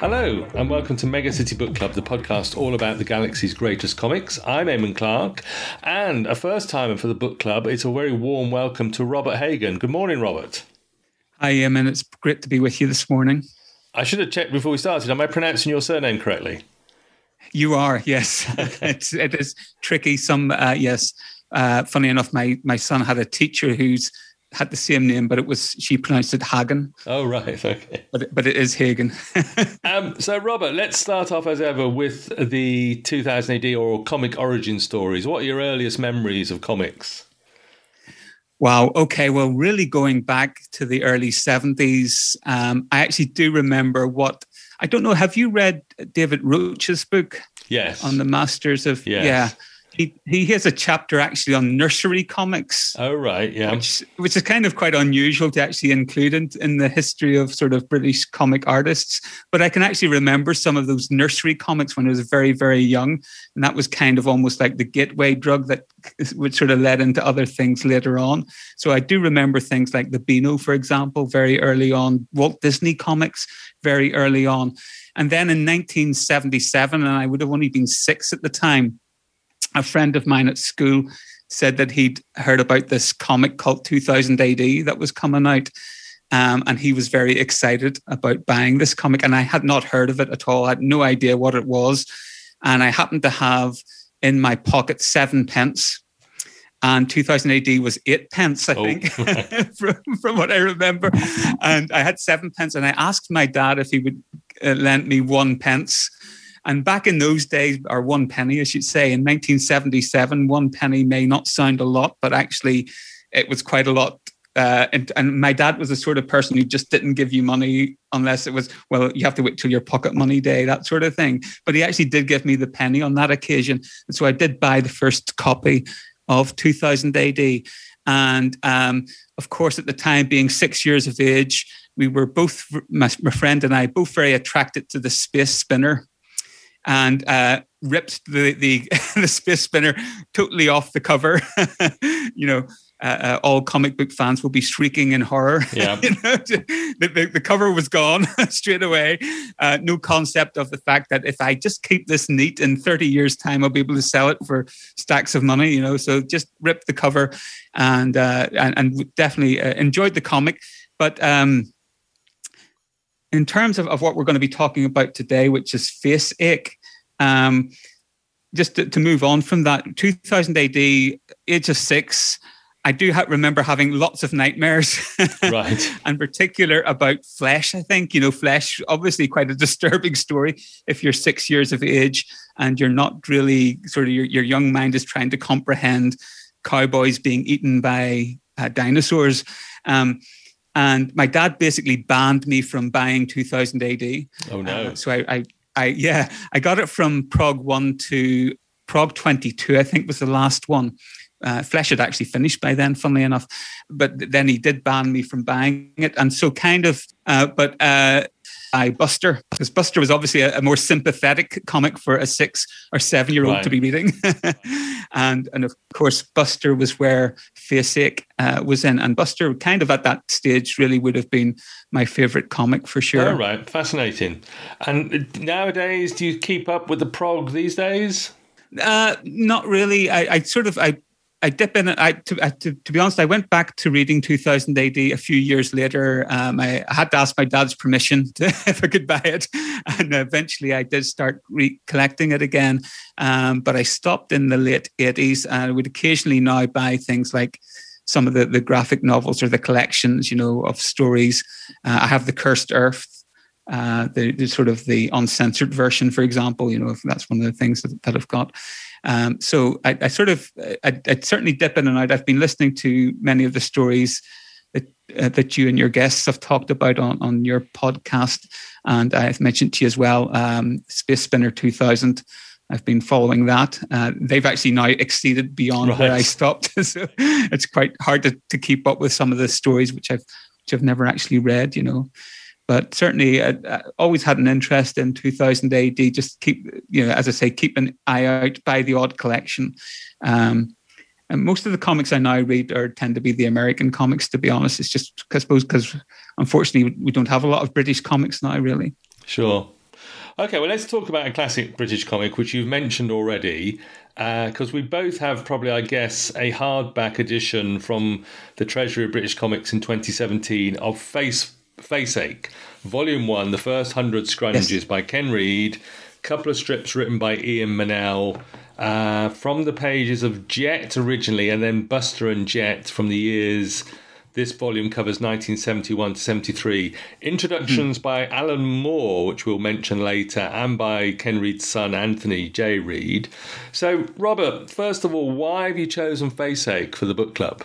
Hello, and welcome to Mega City Book Club, the podcast all about the galaxy's greatest comics. I'm Eamon Clark, and a first timer for the book club. It's a very warm welcome to Robert Hagan. Good morning, Robert. Hi, Eamon. It's great to be with you this morning. I should have checked before we started. Am I pronouncing your surname correctly? You are, yes. it's, it is tricky. Some, uh, yes. Uh, funny enough, my my son had a teacher who's had the same name, but it was she pronounced it Hagen. Oh right, okay. But but it is Hagen. um, so Robert, let's start off as ever with the 2000 AD or comic origin stories. What are your earliest memories of comics? Wow. Okay. Well, really going back to the early 70s, um, I actually do remember what I don't know. Have you read David Roach's book? Yes. On the Masters of yes. yeah he he has a chapter actually on nursery comics. Oh right, yeah. Which which is kind of quite unusual to actually include in, in the history of sort of British comic artists. But I can actually remember some of those nursery comics when I was very very young, and that was kind of almost like the gateway drug that which sort of led into other things later on. So I do remember things like the Beano, for example, very early on. Walt Disney comics very early on. And then in 1977, and I would have only been six at the time, a friend of mine at school said that he'd heard about this comic called 2000 AD that was coming out. Um, and he was very excited about buying this comic. And I had not heard of it at all. I had no idea what it was. And I happened to have in my pocket seven pence. And 2000 AD was eight pence, I oh, think, from, from, what I remember. And I had seven pence. And I asked my dad if he would uh, lend me one pence and back in those days, or one penny, I should say, in 1977, one penny may not sound a lot, but actually it was quite a lot. Uh, and, and my dad was the sort of person who just didn't give you money unless it was, well, you have to wait till your pocket money day, that sort of thing. But he actually did give me the penny on that occasion. And so I did buy the first copy of 2000 AD. And um, of course, at the time, being six years of age, we were both, my, my friend and I, both very attracted to the space spinner and uh, ripped the, the, the space spinner totally off the cover. you know, uh, uh, all comic book fans will be shrieking in horror. Yeah. you know, the, the, the, cover was gone straight away. Uh, no concept of the fact that if I just keep this neat in 30 years' time, I'll be able to sell it for stacks of money, you know. So just ripped the cover and uh, and, and definitely uh, enjoyed the comic. But um, in terms of, of what we're going to be talking about today, which is face ache, um, just to, to, move on from that, 2000 AD, age of six, I do ha- remember having lots of nightmares, right? and particular about flesh. I think you know, flesh obviously quite a disturbing story if you're six years of age and you're not really sort of your, your young mind is trying to comprehend cowboys being eaten by uh, dinosaurs. Um, and my dad basically banned me from buying 2000 AD. Oh no! Uh, so I, I, I, yeah, I got it from Prog One to Prog 22. I think was the last one. Uh, Flesh had actually finished by then, funnily enough, but then he did ban me from buying it, and so kind of. Uh, but uh, I Buster because Buster was obviously a, a, more sympathetic comic for a six or seven year old right. to be reading, and and of course Buster was where Faceache uh, was in, and Buster kind of at that stage really would have been my favorite comic for sure. All right, fascinating. And nowadays, do you keep up with the prog these days? Uh, not really. I, I sort of I I dip in. I to, I, to, to be honest, I went back to reading 2000 AD a few years later. Um, I, I, had to ask my dad's permission to, if I could buy it, and eventually I did start recollecting it again. Um, but I stopped in the late 80s, and I would occasionally now buy things like some of the, the graphic novels or the collections, you know, of stories. Uh, I have the Cursed Earth. Uh, the, the, sort of the uncensored version, for example, you know, that's one of the things that, that I've got. Um, so I, I, sort of, I, I, certainly dip in and out. I've been listening to many of the stories that, uh, that you and your guests have talked about on, on your podcast. And I've mentioned to you as well, um, Space Spinner 2000. I've been following that. Uh, they've actually now exceeded beyond right. where I stopped. so it's quite hard to, to keep up with some of the stories which I've which I've never actually read, you know but certainly I, uh, I, uh, always had an interest in 2000 AD. Just keep, you know, as I say, keep an eye out, buy the odd collection. Um, and most of the comics I now read are tend to be the American comics. To be honest, it's just I suppose because unfortunately we don't have a lot of British comics now, really. Sure. Okay, well, let's talk about a classic British comic, which you've mentioned already, because uh, we both have probably, I guess, a hardback edition from the Treasury of British Comics in 2017 of Face Faceache, Volume 1, the first 100 scrunges yes. by Ken Reid, couple of strips written by Ian Mannell. Uh, from the pages of Jet originally, and then Buster and Jet from the years this volume covers 1971 to 73. Introductions mm. by Alan Moore, which we'll mention later, and by Ken Reid's son, Anthony J. Reid. So, Robert, first of all, why have you chosen Faceache for the book club?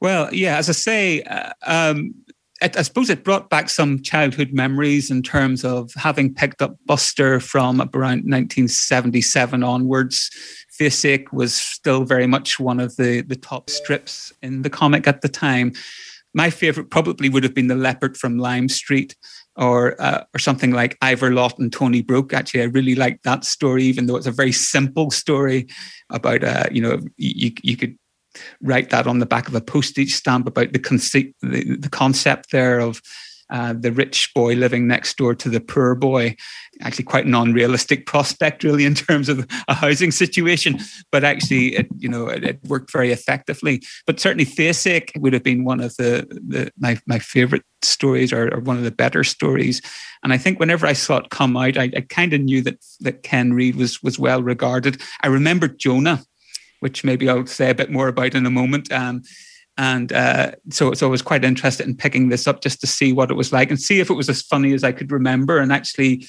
Well, yeah, as I say, uh, um, it, I suppose it brought back some childhood memories in terms of having picked up Buster from around 1977 onwards Faceache was still very much one of the, the top strips in the comic at the time. My favorite probably would have been The Leopard from Lime Street or uh, or something like Ivor Lott and Tony Broke. Actually, I really liked that story, even though it's a very simple story about, uh, you know, you, you could write that on the back of a postage stamp about the, conceit, the, the concept there of uh, the rich boy living next door to the poor boy. Actually, quite an unrealistic prospect, really, in terms of a housing situation. But actually, it you know it, it worked very effectively. But certainly, Faceache would have been one of the, the my my favorite stories, or, or, one of the better stories. And I think whenever I saw it come out, I, I kind of knew that that Ken Reid was was well regarded. I remember Jonah, which maybe I'll say a bit more about in a moment. Um, and uh, so, so I was quite interested in picking this up just to see what it was like and see if it was as funny as I could remember. And actually,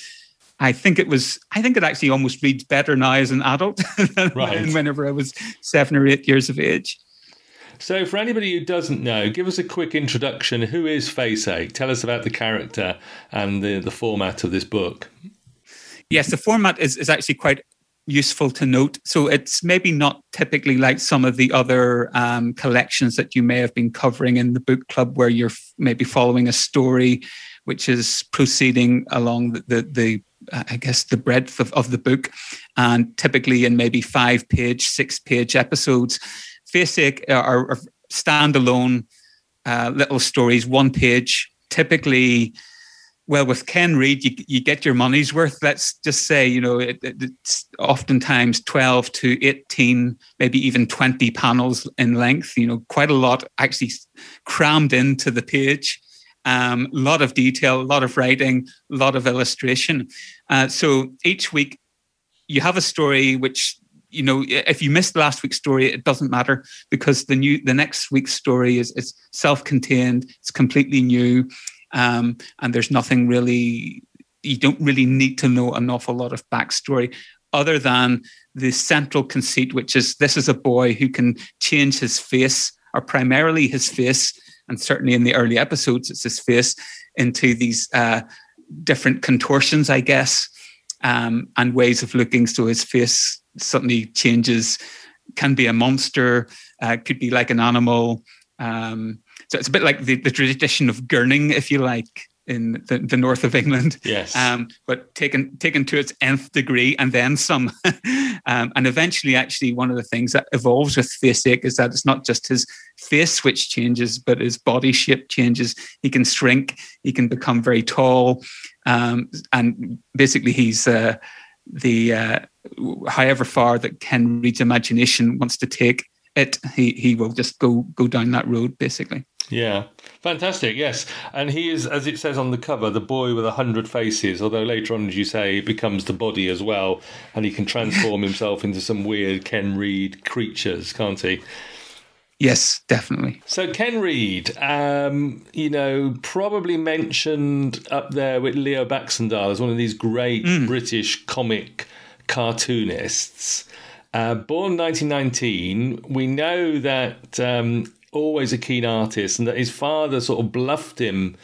I think it was. I think it actually almost reads better now as an adult than right. whenever I was seven or eight years of age. So, for anybody who doesn't know, give us a quick introduction. Who is Faceache? Tell us about the character and the, the format of this book. Yes, the format is, is actually quite useful to note. So it's maybe not typically like some of the other um, collections that you may have been covering in the book club, where you're maybe following a story which is proceeding along the, the, the I guess the breadth of, of the book, and typically in maybe five page, six page episodes. Faceache are, are standalone uh, little stories, one page, typically well, with Ken Reid, you, you get your money's worth. Let's just say, you know, it, it's oftentimes 12 to 18, maybe even 20 panels in length, you know, quite a lot actually crammed into the page. A um, lot of detail, a lot of writing, a lot of illustration. Uh, so each week you have a story which you know if you missed last week's story it doesn't matter because the new the next week's story is is self-contained it's completely new um, and there's nothing really, you don't really need to know an awful lot of backstory other than the central conceit, which is this is a boy who can change his face, or primarily his face, and certainly in the early episodes, it's his face, into these uh, different contortions, I guess, um, and ways of looking. So his face suddenly changes, can be a monster, uh, could be like an animal. Um, so it's a bit like the, the tradition of gurning, if you like, in the, the north of England. Yes. Um, but taken taken to its nth degree and then some. um, and eventually, actually, one of the things that evolves with Faceache is that it's not just his face which changes, but his body shape changes. He can shrink. He can become very tall. Um, and basically, he's uh, the uh, however far that Ken Reid's imagination wants to take it, he he will just go go down that road basically. Yeah, fantastic. Yes, and he is, as it says on the cover, the boy with a hundred faces. Although later on, as you say, he becomes the body as well, and he can transform himself into some weird Ken Reid creatures, can't he? Yes, definitely. So Ken Reid, um, you know, probably mentioned up there with Leo Baxendale as one of these great mm. British comic cartoonists. Uh, born 1919, we know that um, always a keen artist, and that his father sort of bluffed him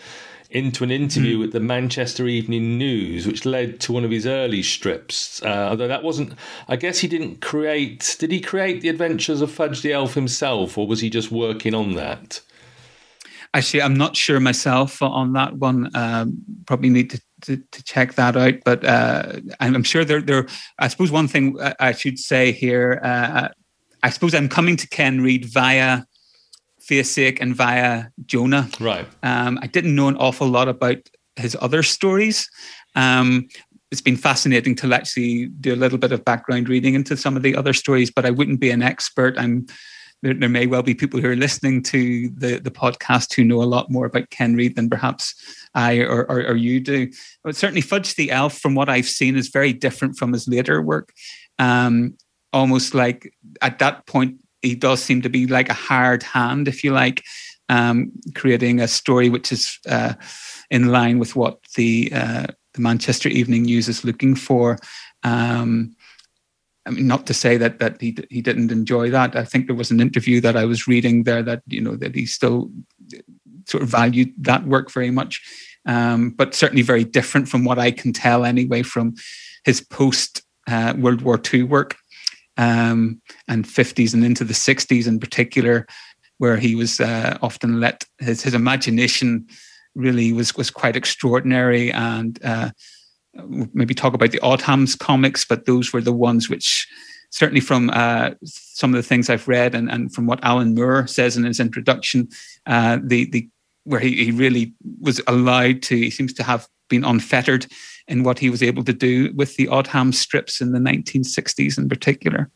into an interview mm. with the Manchester Evening News, which led to one of his early strips. Uh, although that wasn't, I guess he didn't create. Did he create the Adventures of Fudge the Elf himself, or was he just working on that? Actually, I'm not sure myself on that one. Um, probably need to, to, to, check that out. But uh, I'm sure there, there. I suppose one thing I should say here. Uh, I suppose I'm coming to Ken Reid via Faceache and via Jonah. Right. Um, I didn't know an awful lot about his other stories. Um, it's been fascinating to actually do a little bit of background reading into some of the other stories, but I wouldn't be an expert. I'm there, there, may well be people who are listening to the, the podcast who know a lot more about Ken Reid than perhaps I or, or, or you do. But certainly, Fudge the Elf, from what I've seen, is very different from his later work. Um, almost like at that point, he does seem to be like a hard hand, if you like, um, creating a story which is uh, in line with what the uh, the Manchester Evening News is looking for. Um, I mean, not to say that that he he didn't enjoy that. I think there was an interview that I was reading there that you know that he still sort of valued that work very much, um, but certainly very different from what I can tell anyway from his post uh, World War II work um, and 50s and into the 60s in particular, where he was uh, often let his his imagination really was was quite extraordinary and. Uh, maybe talk about the Odhams comics, but those were the ones which certainly from uh, some of the things I've read and, and from what Alan Moore says in his introduction, uh, the the where he, he really was allowed to, he seems to have been unfettered in what he was able to do with the Oddham strips in the 1960s in particular.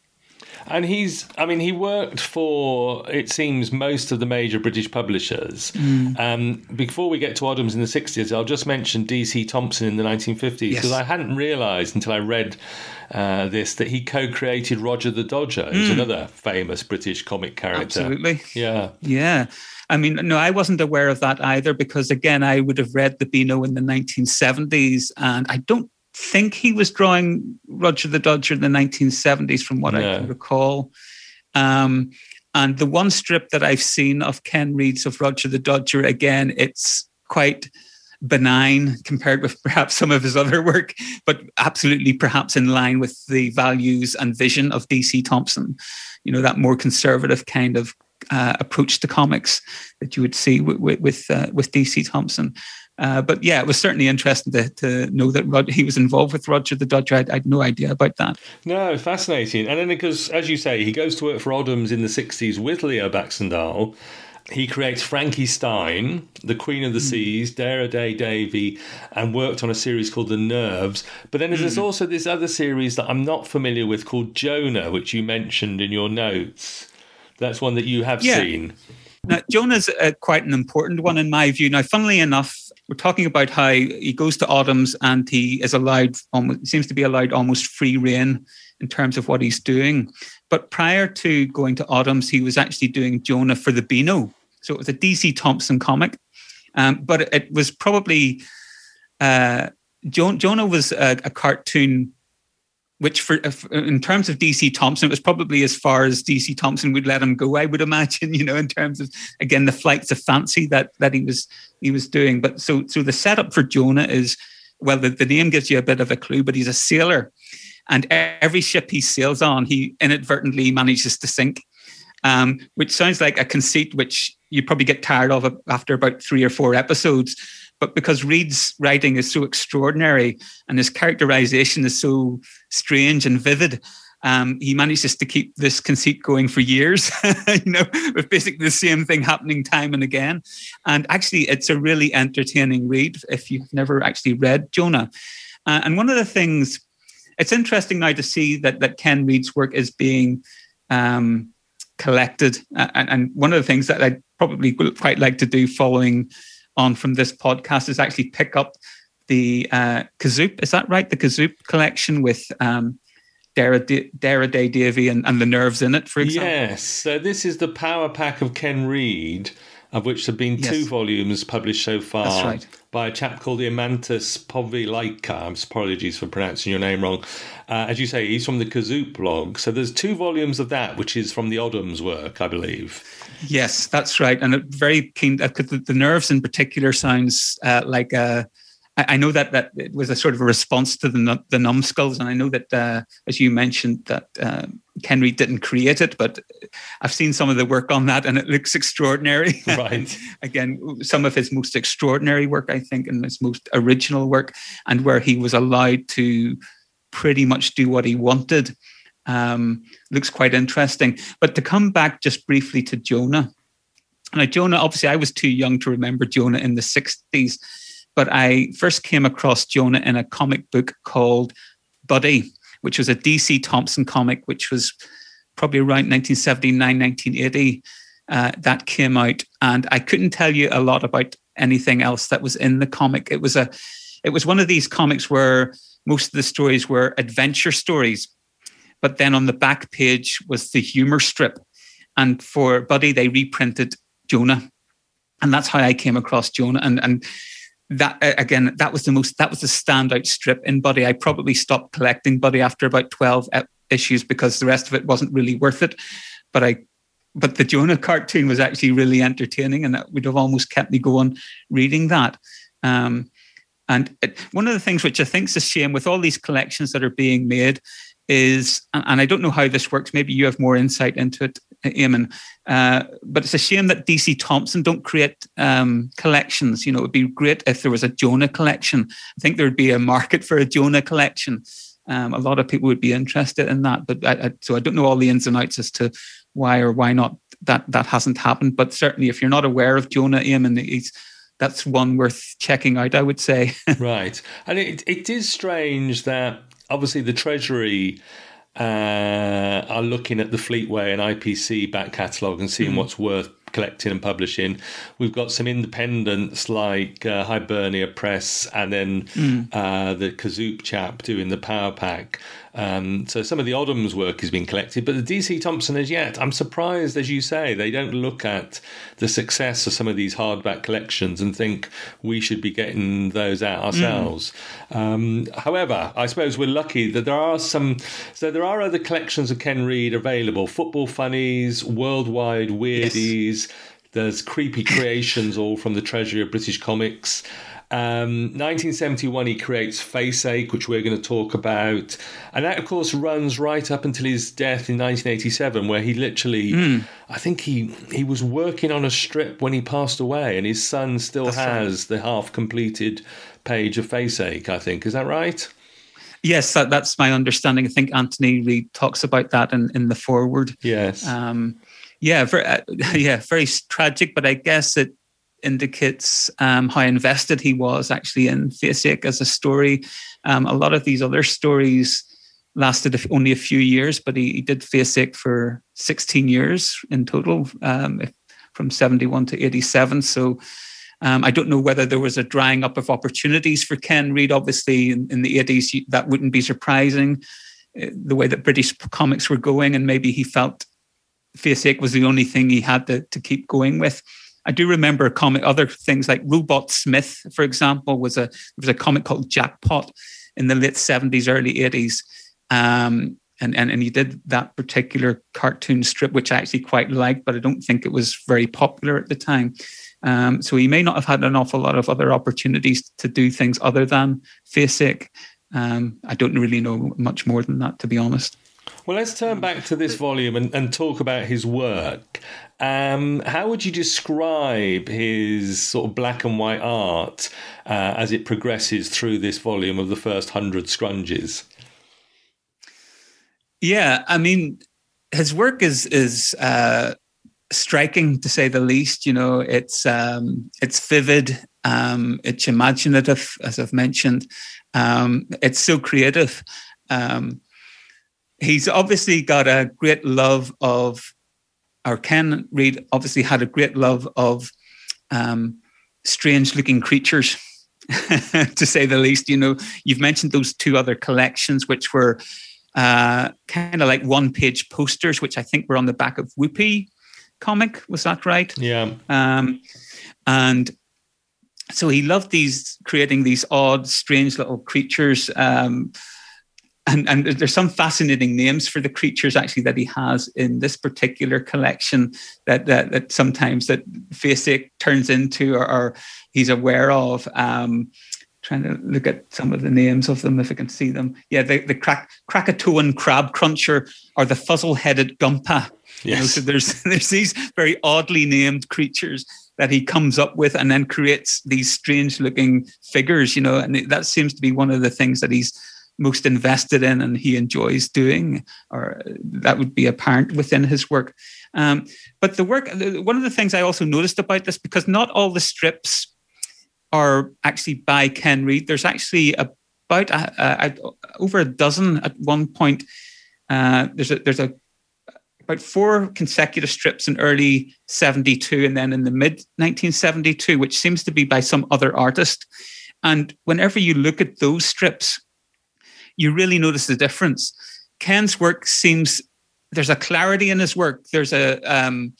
And he's, I mean, he worked for, it seems, most of the major British publishers. Mm. Um, before we get to Odhams in the 60s, I'll just mention D.C. Thomson in the 1950s, because yes. I hadn't realised until I read uh, this that he co created Roger the Dodger, who's mm. another famous British comic character. Absolutely. Yeah. Yeah. I mean, no, I wasn't aware of that either because, again, I would have read the Beano in the 1970s, and I don't think he was drawing Roger the Dodger in the 1970s, from what I can recall. Um, and the one strip that I've seen of Ken Reid's of Roger the Dodger, again, it's quite benign compared with perhaps some of his other work, but absolutely perhaps in line with the values and vision of DC Thomson. You know, that more conservative kind of uh, approach to comics that you would see with with, with, uh, with DC Thomson. Uh, but yeah, it was certainly interesting to, to know that Rod, he was involved with Roger the Dodger. I, had no idea about that. No, fascinating. And then because, as you say, he goes to work for Odhams in the 60s with Leo Baxendale. He creates Frankie Stein, The Queen of the mm. Seas, Dare a Day Davy, and worked on a series called The Nerves. But then there's mm. also this other series that I'm not familiar with called Jonah, which you mentioned in your notes. That's one that you have yeah. seen. Now, Jonah's uh, quite an important one in my view. Now, funnily enough, we're talking about how he goes to Odhams and he is allowed, almost, seems to be allowed almost free reign in terms of what he's doing. But prior to going to Odhams, he was actually doing Jonah for the Beano. So it was a DC Thomson comic. Um, but it, it, was probably, uh, jo- Jonah was a, a cartoon which for in terms of DC Thomson, it was probably as far as DC Thomson would let him go. I would imagine, you know, in terms of again the flights of fancy that that he was he was doing. But so so the setup for Jonah is well, the, the name gives you a bit of a clue, but he's a sailor, and every ship he sails on, he inadvertently manages to sink. Um, which sounds like a conceit which you probably get tired of after about three or four episodes but because Reid's writing is so extraordinary and his characterization is so strange and vivid, um, he manages to keep this conceit going for years, you know, with basically the same thing happening time and again. And actually, it's a really entertaining read if you've never actually read Jonah. Uh, and one of the things, it's interesting now to see that that Ken Reid's work is being um, collected. Uh, and, and, one of the things that I'd probably quite like to do following on from this podcast is actually pick up the uh, Kazoop. Is that right? The Kazoop collection with um, Dare a Day Davy and, and the nerves in it, for example. Yes. So this is the power pack of Ken Reid, of which there have been yes. two volumes published so far. That's right. By a chap called Imantas Povilaika. Apologies for pronouncing your name wrong. Uh, as you say, he's from the Kazoop blog. So there's two volumes of that, which is from the Odhams work, I believe. Yes, that's right. And a very keen, uh, the, the nerves in particular sounds uh, like a I know that that it was a sort of a response to the the numbskulls, and I know that uh, as you mentioned that uh, Ken Reid didn't create it, but I've seen some of the work on that, and it looks extraordinary. Right. Again, some of his most extraordinary work, I think, and his most original work, and where he was allowed to pretty much do what he wanted. Um, looks quite interesting. But to come back just briefly to Jonah, now Jonah, obviously, I was too young to remember Jonah in the '60s but I first came across Jonah in a comic book called Buddy, which was a DC Thomson comic, which was probably around 1979, 1980. Uh, that came out, and I couldn't tell you a lot about anything else that was in the comic. It was a, it was one of these comics where most of the stories were adventure stories, but then on the back page was the humor strip, and for Buddy they reprinted Jonah, and that's how I came across Jonah, and and that again that was the most that was the standout strip in Buddy. I probably stopped collecting Buddy after about twelve issues because the rest of it wasn't really worth it, but I but the Jonah cartoon was actually really entertaining, and that would have almost kept me going reading that. Um, and it, one of the things which I think is a shame with all these collections that are being made is, and I don't know how this works. Maybe you have more insight into it, Eamon. Uh, but it's a shame that DC Thomson don't create um, collections. You know, it would be great if there was a Jonah collection. I think there would be a market for a Jonah collection. Um, a lot of people would be interested in that, but I, I, so I don't know all the ins and outs as to why or why not that that hasn't happened. But certainly, if you're not aware of Jonah Eamon, he's that's one worth checking out. I would say. right, and it it is strange that obviously the Treasury uh, are looking at the Fleetway and IPC back catalogue and seeing mm. what's worth collecting and publishing. We've got some independents like uh, Hibernia Press and then mm. uh, the Kazoop chap doing the Power Pack. Um, so some of the Odhams work has been collected, but the DC Thomson as yet, I'm surprised, as you say, they don't look at the success of some of these hardback collections and think we should be getting those out ourselves. Mm. Um, however, I suppose we're lucky that there are some, so there are other collections of Ken Reid available: Football Funnies, Worldwide Weirdies. Yes. There's creepy creations, all from the treasury of British comics. Um, 1971, he creates Faceache, which we're going to talk about. And that, of course, runs right up until his death in 1987, where he literally, mm. I think he, he was working on a strip when he passed away, and his son still That's has right. the half completed page of Faceache, I think. Is that right? Yes, that, that's my understanding. I think Anthony Reid talks about that in, in the foreword. Yes. Um, yeah, very, uh, yeah, very tragic, but I guess it indicates um, how invested he was actually in Faceache as a story. Um, a lot of these other stories lasted only a few years, but he, he did Faceache for 16 years in total, um, from 71 to 87. So um, I don't know whether there was a drying up of opportunities for Ken Reid. Obviously, in, in the 80s, that wouldn't be surprising. Uh, the way that British comics were going, and maybe he felt Faceache was the only thing he had to, to keep going with. I do remember comic other things like Robot Smith, for example, was a there was a comic called Jackpot in the late seventies, early eighties. Um, and, and, and he did that particular cartoon strip, which I actually quite liked, but I don't think it was very popular at the time. Um, so he may not have had an awful lot of other opportunities to do things other than Faceache. Um, I don't really know much more than that, to be honest. Well, let's turn back to this volume and, and talk about his work. Um, how would you describe his sort of black and white art uh, as it progresses through this volume of the first hundred scrunges? Yeah, I mean, his work is is uh, striking to say the least. You know, it's um, it's vivid, um, it's imaginative, as I've mentioned. Um, it's so creative. Um, he's obviously got a great love of or Ken Reid obviously had a great love of um, strange looking creatures, to say the least. You know, you've mentioned those two other collections, which were uh, kind of like one page posters, which I think were on the back of Whoopee comic. Was that right? Yeah. Um, and so he loved these creating these odd, strange little creatures. Um, and, and there's some fascinating names for the creatures actually that he has in this particular collection that that, that sometimes that Faceache turns into or, or he's aware of. Um, trying to look at some of the names of them if I can see them. Yeah, the, the crack, Krakatoan crab cruncher or the fuzzle-headed gumpa. Yes. You know, so there's there's these very oddly named creatures that he comes up with and then creates these strange looking figures, you know, and that seems to be one of the things that he's most invested in and he enjoys doing, or that would be apparent within his work. Um, but the work, one of the things I also noticed about this, because not all the strips are actually by Ken Reid. There's actually about a, a, over a dozen at one point. Uh, there's a there's a about four consecutive strips in early 72 and then in the mid 1972 which seems to be by some other artist and whenever you look at those strips you really notice the difference ken's work seems there's a clarity in his work there's a um,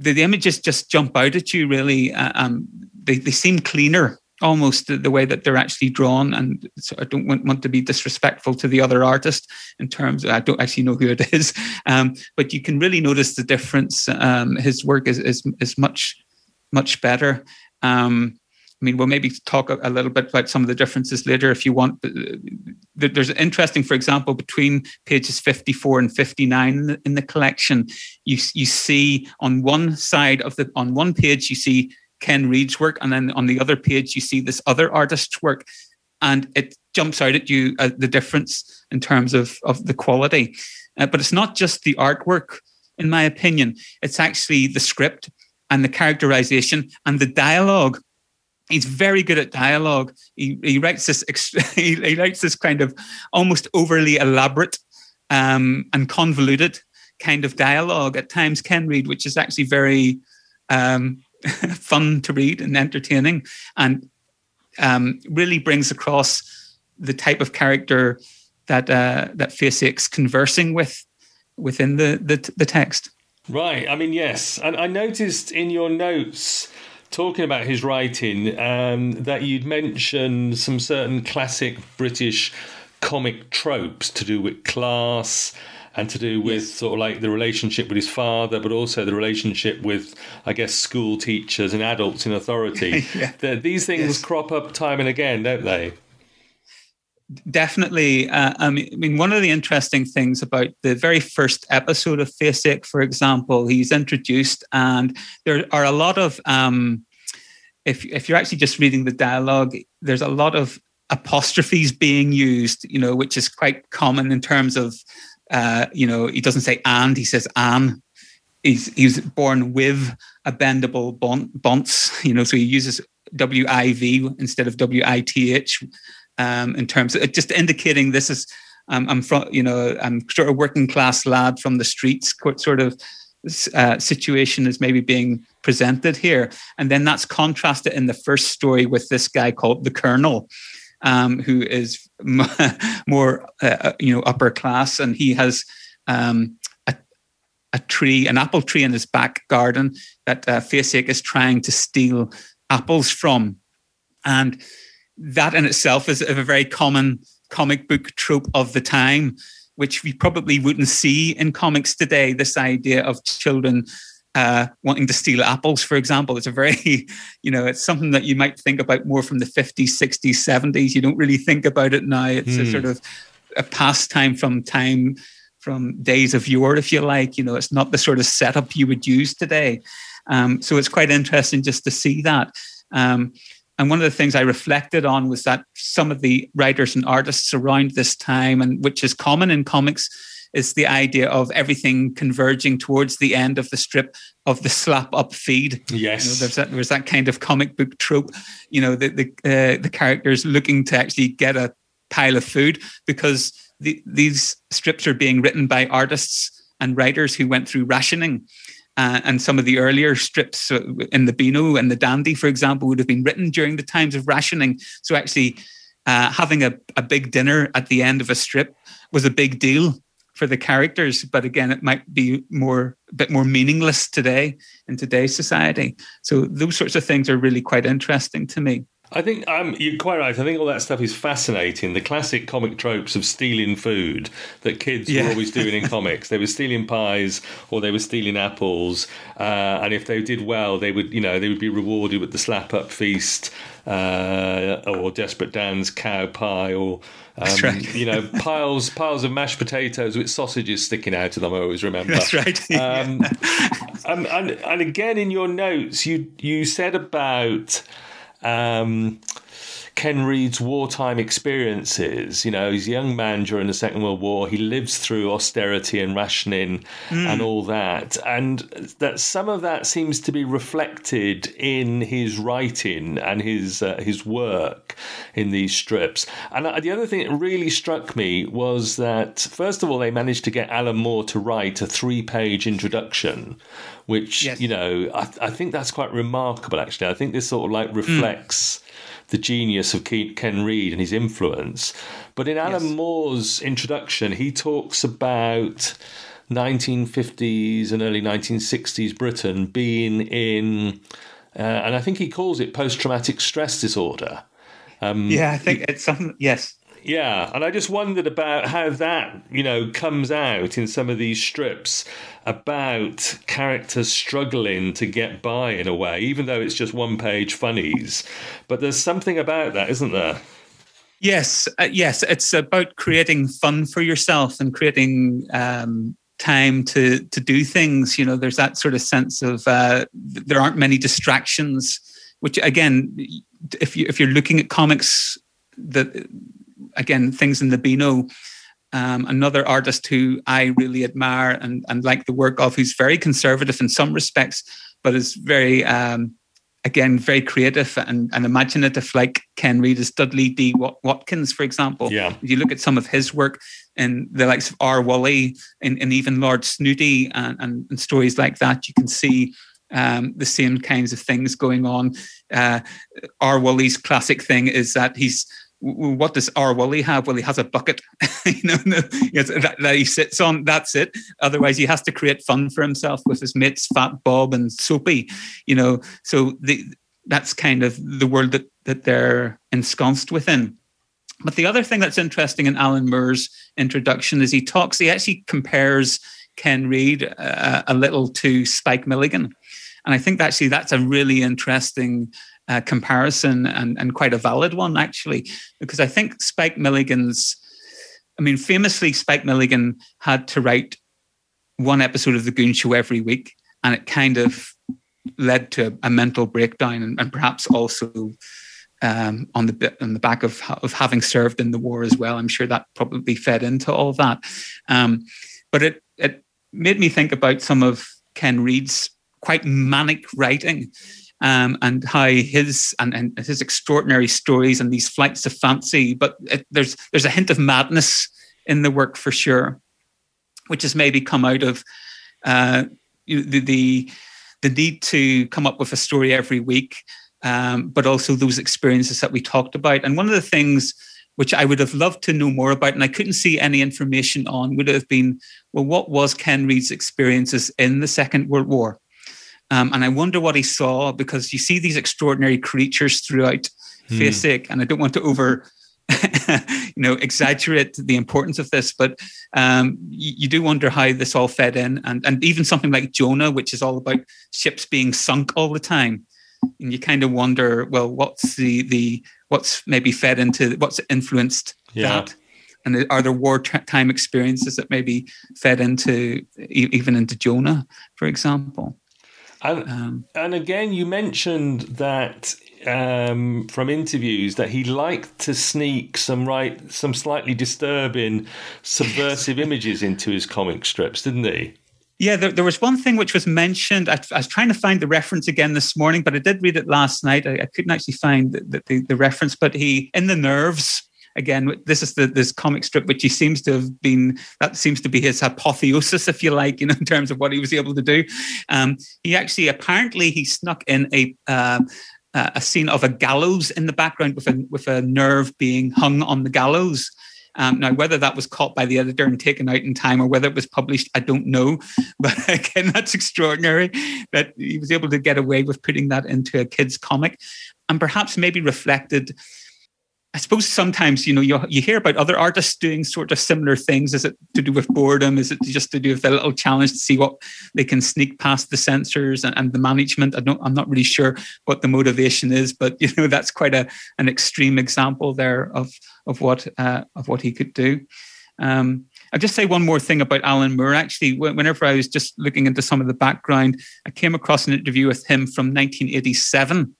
the, the images just jump out at you really. Uh, um, they, they seem cleaner almost the, the, way that they're actually drawn. And so I don't want, want to be disrespectful to the other artist in terms of, I don't actually know who it is, um, but you can really notice the difference. Um, his work is, is, is much, much better. Um, I mean, we'll maybe talk a, little bit about some of the differences later if you want. Uh, there's interesting, for example, between pages 54 and 59 in the, collection, you you see on one side of the on one page you see Ken Reid's work, and then on the other page you see this other artist's work, and it jumps out at you uh, the difference in terms of of the quality. Uh, but it's not just the artwork, in my opinion. It's actually the script and the characterization and the dialogue he's very good at dialogue. He, he writes this he, writes this kind of almost overly elaborate um, and convoluted kind of dialogue at times. Ken Reid, which is actually very um, fun to read and entertaining, and um, really brings across the type of character that uh, that Faceache's conversing with within the, the the text. Right. I mean, yes, and I noticed in your notes talking about his writing, um, that you'd mentioned some certain classic British comic tropes to do with class and to do with yes. sort of like the relationship with his father, but also the relationship with, I guess, school teachers and adults in authority. yeah. these things yes. crop up time and again, don't they? Definitely. Uh, I, mean, one of the interesting things about the very first episode of Faceache, for example, he's introduced, and there are a lot of, um, if, if you're actually just reading the dialogue, there's a lot of apostrophes being used, you know, which is quite common in terms of, uh, you know, he doesn't say and, he says an. He's, he's born with a bendable bonce, you know, so he uses WIV instead of WITH um, in terms of just indicating this is um, I'm from you know I'm sort of working class lad from the streets sort of uh, situation is maybe being presented here, and then that's contrasted in the first story with this guy called the Colonel. Um, who is more, uh, uh, you know, upper class, and he has um, a, a tree, an apple tree in his back garden that uh, Faceache is trying to steal apples from, and that in itself is a very common comic book trope of the time, which we probably wouldn't see in comics today. This idea of children uh, wanting to steal apples, for example, it's a very, you know, it's something that you might think about more from the 50s, 60s, 70s. You don't really think about it now. It's mm. a hmm. sort of a pastime from time, from days of yore, if you like. You know, it's not the sort of setup you would use today. Um, so it's quite interesting just to see that. Um, and one of the things I reflected on was that some of the writers and artists around this time, and which is common in comics, is the idea of everything converging towards the end of the strip of the slap up feed. Yes, you know, there's that there's that kind of comic book trope. You know, the the uh, the characters looking to actually get a pile of food because the, these strips are being written by artists and writers who went through rationing. Uh, and some of the earlier strips uh, in the Beano and the Dandy, for example, would have been written during the times of rationing. So actually, uh, having a, a big dinner at the end of a strip was a big deal for the characters. But again, it might be more a bit more meaningless today in today's society. So those sorts of things are really quite interesting to me. I think um, you're quite right. I think all that stuff is fascinating. The classic comic tropes of stealing food that kids yeah. were always doing in comics. They were stealing pies or they were stealing apples, uh, and if they did well, they would, you know, they would be rewarded with the slap up feast uh, or Desperate Dan's cow pie or. Um, right. you know, piles piles of mashed potatoes with sausages sticking out of them. I always remember. That's right. Um, and, and, and again, in your notes, you you said about um, Ken Reid's wartime experiences. You know, he's a young man during the Second World War. He lives through austerity and rationing mm. and all that, and that some of that seems to be reflected in his writing and his uh, his work in these strips. And the other thing that really struck me was that first of all, they managed to get Alan Moore to write a three-page introduction which yes. you know I, I, think that's quite remarkable. Actually, I think this sort of like reflects. Mm. The genius of Ken Reid and his influence. But in Alan yes. Moore's introduction, he talks about 1950s and early 1960s Britain being in, uh, and I think he calls it post traumatic stress disorder. Um, yeah, I think it's something, yes. Yeah, and I just wondered about how that, you know, comes out in some of these strips about characters struggling to get by in a way, even though it's just one page funnies. But there's something about that, isn't there? Yes, uh, yes, it's about creating fun for yourself and creating um, time to to do things. You know, there's that sort of sense of uh, there aren't many distractions. Which again, if you if you're looking at comics that again, things in the Beano. Um, another artist who I really admire and, and like the work of, who's very conservative in some respects, but is very, um, again, very creative and, and imaginative, like Ken Reid is Dudley D. Watkins, for example. Yeah. If you look at some of his work in the likes of Oor Wullie and, and even Lord Snooty and, and, and stories like that, you can see um, the same kinds of things going on. Uh, Oor Wullie's classic thing is that he's what does Oor Wullie have? Well, he has a bucket, you know, that, that, he sits on. That's it. Otherwise, he has to create fun for himself with his mates, Fat Bob and Soapy, you know. So the, that's kind of the world that that they're ensconced within. But the other thing that's interesting in Alan Moore's introduction is he talks. He actually compares Ken Reid uh, a little to Spike Milligan, and I think actually that's a really interesting uh, comparison and, and quite a valid one, actually, because I think Spike Milligan's, I mean, famously, Spike Milligan had to write one episode of The Goon Show every week, and it kind of led to a mental breakdown and, and perhaps also um, on the on the back of of having served in the war as well. I'm sure that probably fed into all that. Um, but it it made me think about some of Ken Reid's quite manic writing um, and how his and, and, his extraordinary stories and these flights of fancy. But it, there's there's a hint of madness in the work for sure, which has maybe come out of uh, the, the the need to come up with a story every week, um, but also those experiences that we talked about. And one of the things which I would have loved to know more about, and I couldn't see any information on, would have been well, what was Ken Reid's experiences in the Second World War? Um, and I wonder what he saw because you see these extraordinary creatures throughout mm. and I don't want to over, you know, exaggerate the importance of this, but um, you, you, do wonder how this all fed in, and and even something like Jonah, which is all about ships being sunk all the time, and you kind of wonder, well, what's the the what's maybe fed into what's influenced yeah. that and are there wartime experiences that maybe fed into even into Jonah, for example? And, um, and again, you mentioned that um, from interviews that he liked to sneak some right, some slightly disturbing, subversive images into his comic strips, didn't he? Yeah, there, there was one thing which was mentioned. I, I, was trying to find the reference again this morning, but I did read it last night. I, I couldn't actually find the, the, the reference, but he in the nerves again, this is the this comic strip which he seems to have been that seems to be his apotheosis, if you like, you know, in terms of what he was able to do. Um, he actually apparently he snuck in a uh, a scene of a gallows in the background with a with a nerve being hung on the gallows. Um, now, whether that was caught by the editor and taken out in time or whether it was published, I don't know. But again, that's extraordinary that he was able to get away with putting that into a kid's comic and perhaps maybe reflected I suppose sometimes you know you you hear about other artists doing sort of similar things. Is it to do with boredom? Is it just to do with a little challenge to see what they can sneak past the censors and, and the management? I don't. I'm not really sure what the motivation is, but you know that's quite a an extreme example there of of what uh, of what he could do. Um, I'll just say one more thing about Alan Moore. Actually, whenever I was just looking into some of the background, I came across an interview with him from 1987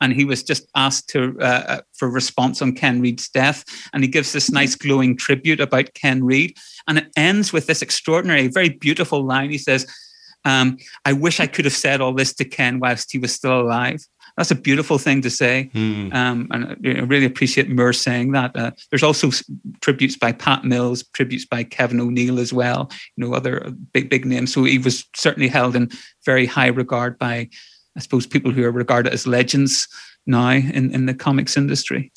and he was just asked to uh, uh, for response on Ken Reid's death, and he gives this nice glowing tribute about Ken Reid, and it ends with this extraordinary, very beautiful line. He says, um, "I wish I could have said all this to Ken whilst he was still alive." That's a beautiful thing to say, mm. um, and I really appreciate Moore saying that. Uh, there's also tributes by Pat Mills, tributes by Kevin O'Neill as well. You know, other big big names. So he was certainly held in very high regard by I suppose, people who are regarded as legends now in, in the comics industry.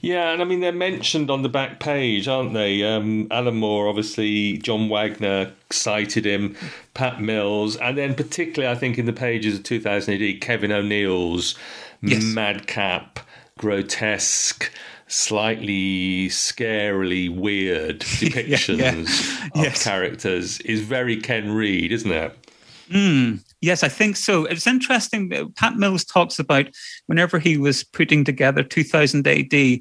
Yeah, and I mean they're mentioned on the back page, aren't they? Um, Alan Moore, obviously, John Wagner cited him, Pat Mills, and then particularly I think in the pages of 2000 AD, Kevin O'Neill's yes. madcap, grotesque, slightly scarily weird depictions yeah, yeah. of yes. characters is very Ken Reid, isn't it? Mm, yes, I think so. It's interesting. Pat Mills talks about whenever he was putting together 2000 AD,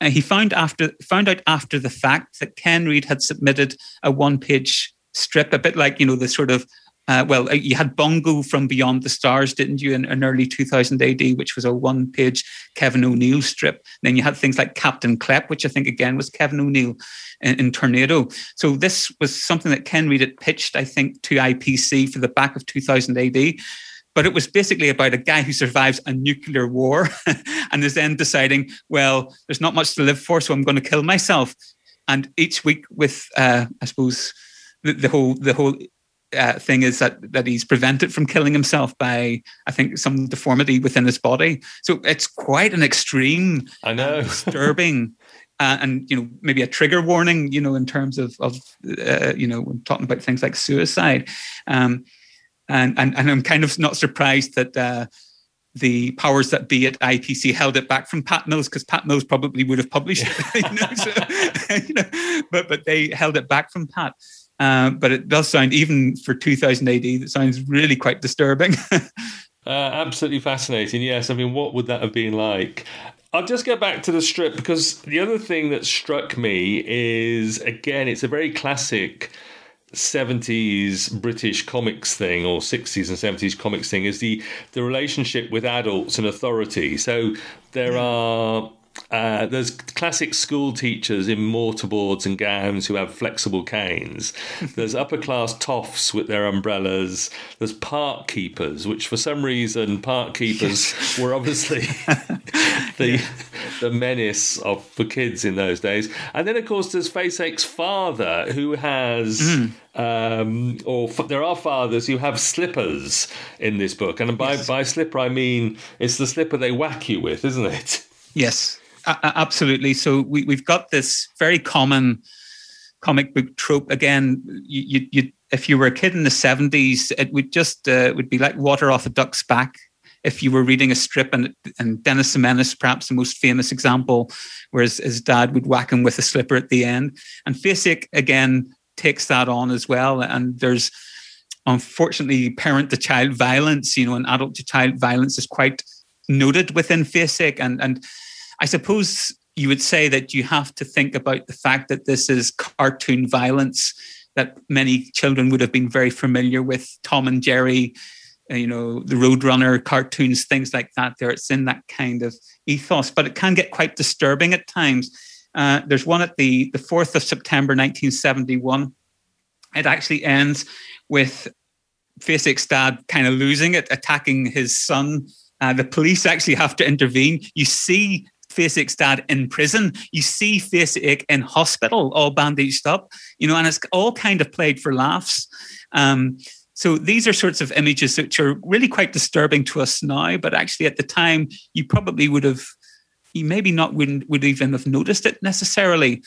uh, he found after found out after the fact that Ken Reid had submitted a one-page strip, a bit like you know the sort of uh, well, uh, you had Bonjo from Beyond the Stars, didn't you, in, in early 2000 AD, which was a one page Kevin O'Neill strip. Then you had things like Captain Klep, which I think again was Kevin O'Neill in, in, Tornado. So this was something that Ken Reid had pitched, I think, to IPC for the back of 2000 AD. But it was basically about a guy who survives a nuclear war and is then deciding, well, there's not much to live for, so I'm going to kill myself. And each week, with uh, I suppose the, the whole the whole uh, thing is that that he's prevented from killing himself by I think some deformity within his body. So it's quite an extreme, I know, disturbing. Uh, and you know maybe a trigger warning you know in terms of of uh, you know talking about things like suicide um, and, and and i'm kind of not surprised that uh, the powers that be at IPC held it back from Pat Mills because Pat Mills probably would have published it, you know, so, you know, but but they held it back from Pat. Uh, but it does sound, even for 2000 AD, that sounds really quite disturbing. uh, absolutely fascinating. Yes, I mean, what would that have been like? I'll just go back to the strip because the other thing that struck me is again, it's a very classic 70s British comics thing or 60s and 70s comics thing is the the relationship with adults and authority. So there are uh, there's classic school teachers in mortarboards and gowns who have flexible canes. There's upper class toffs with their umbrellas. There's park keepers, which for some reason park keepers yes. were obviously the the menace of for kids in those days. And then of course there's Faceache's father who has. Mm. Um, or f- there are fathers who have slippers in this book, and by yes. by slipper I mean it's the slipper they whack you with, isn't it? Yes, absolutely. So we, we've got this very common comic book trope. Again, you, you, you if you were a kid in the 70s, it would just uh, would be like water off a duck's back. If you were reading a strip, and, and Dennis the Menace, perhaps the most famous example, whereas his dad would whack him with a slipper at the end. And Faceache, again, takes that on as well. And there's unfortunately parent to child violence, you know, and adult to child violence is quite noted within Faceache. And, and I suppose you would say that you have to think about the fact that this is cartoon violence that many children would have been very familiar with Tom and Jerry, uh, you know, the Roadrunner cartoons, things like that. There, it's in that kind of ethos, but it can get quite disturbing at times. Uh, there's one at the the fourth of September, 1971. It actually ends with Faceache's dad kind of losing it, attacking his son. Uh, the police actually have to intervene. You see Faceache's dad in prison. You see Faceache in hospital, all bandaged up, you know, and it's all kind of played for laughs. Um, so these are sorts of images which are really quite disturbing to us now, but actually at the time you probably would have, you maybe not wouldn't would even have noticed it necessarily.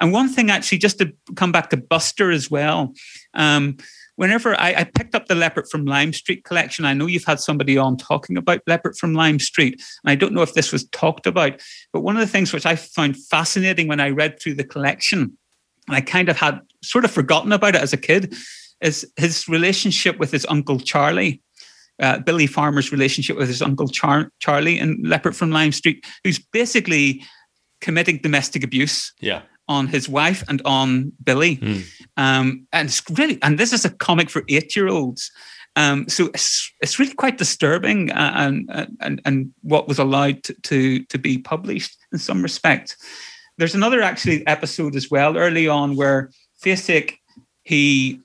And one thing actually, just to come back to Buster as well. Um, whenever I, I, picked up the Leopard from Lime Street collection, I know you've had somebody on talking about Leopard from Lime Street, and I don't know if this was talked about, but one of the things which I found fascinating when I read through the collection, and I kind of had sort of forgotten about it as a kid, is his relationship with his uncle Charlie. Uh, Billy Farmer's relationship with his uncle Char- Charlie and Leopard from Lime Street, who's basically committing domestic abuse. Yeah on his wife and on Billy. Mm. Um, and it's really, and this is a comic for eight year olds. Um, so it's, it's really quite disturbing uh, and, and, and what was allowed to, to, to be published in some respect. There's another actually episode as well early on where Faceache, he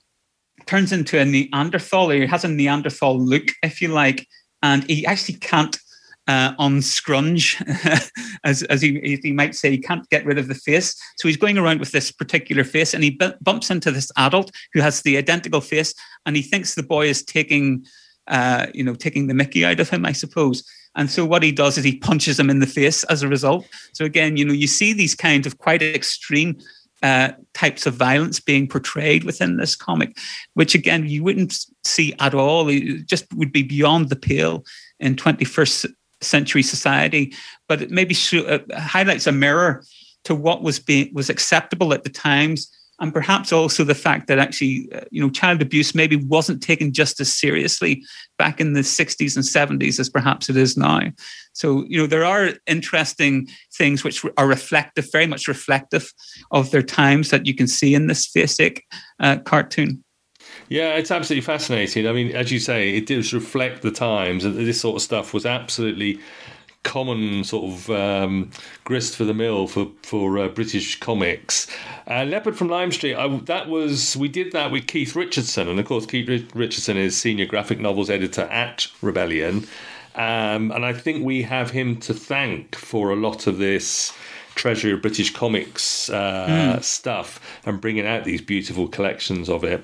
turns into a Neanderthal, or he has a Neanderthal look, if you like, and he actually can't uh, on scrunge, as, as he, he might say, he can't get rid of the face. So he's going around with this particular face and he b- bumps into this adult who has the identical face and he thinks the boy is taking, uh, you know, taking the mickey out of him, I suppose. And so what he does is he punches him in the face as a result. So again, you know, you see these kind of quite extreme uh, types of violence being portrayed within this comic, which again you wouldn't see at all. It just would be beyond the pale in 21st century society, but it maybe uh, highlights a mirror to what was being was acceptable at the times, and perhaps also the fact that actually, uh, you know, child abuse maybe wasn't taken just as seriously back in the 60s and 70s as perhaps it is now. So, you know, there are interesting things which are reflective, very much reflective of their times that you can see in this Faceache uh, cartoon. Yeah, it's absolutely fascinating. I mean, as you say, it does reflect the times, and this sort of stuff was absolutely common sort of um, grist for the mill for for uh, British comics. Uh, Leopard from Lime Street. I, that was we did that with Keith Richardson, and of course Keith Richardson is senior graphic novels editor at Rebellion, um, and I think we have him to thank for a lot of this treasury of British comics uh, mm. stuff and bringing out these beautiful collections of it.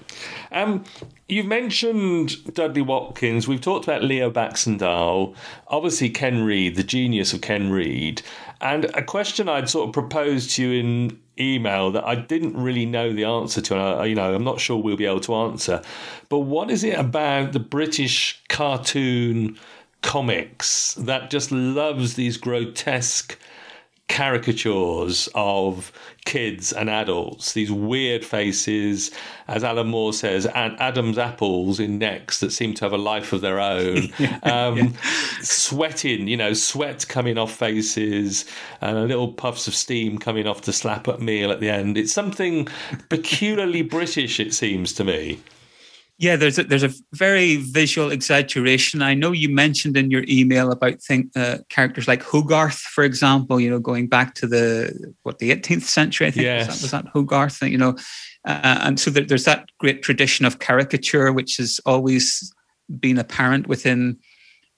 Um, you've mentioned Dudley Watkins. We've talked about Leo Baxendale. Obviously, Ken Reid, the genius of Ken Reid. And a question I'd sort of proposed to you in email that I didn't really know the answer to, and I, you know, I'm not sure we'll be able to answer. But what is it about the British cartoon comics that just loves these grotesque caricatures of kids and adults, these weird faces, as Alan Moore says, and Adam's apples in necks that seem to have a life of their own, um, yeah. sweating, you know, sweat coming off faces, and little puffs of steam coming off the slap at meal at the end. It's something peculiarly British, it seems to me. Yeah, there's a, there's a very visual exaggeration. I know you mentioned in your email about think, uh, characters like Hogarth, for example. You know, going back to the what the 18th century, I think yes. was, that, was that Hogarth. You know, uh, and so there, there's that great tradition of caricature, which has always been apparent within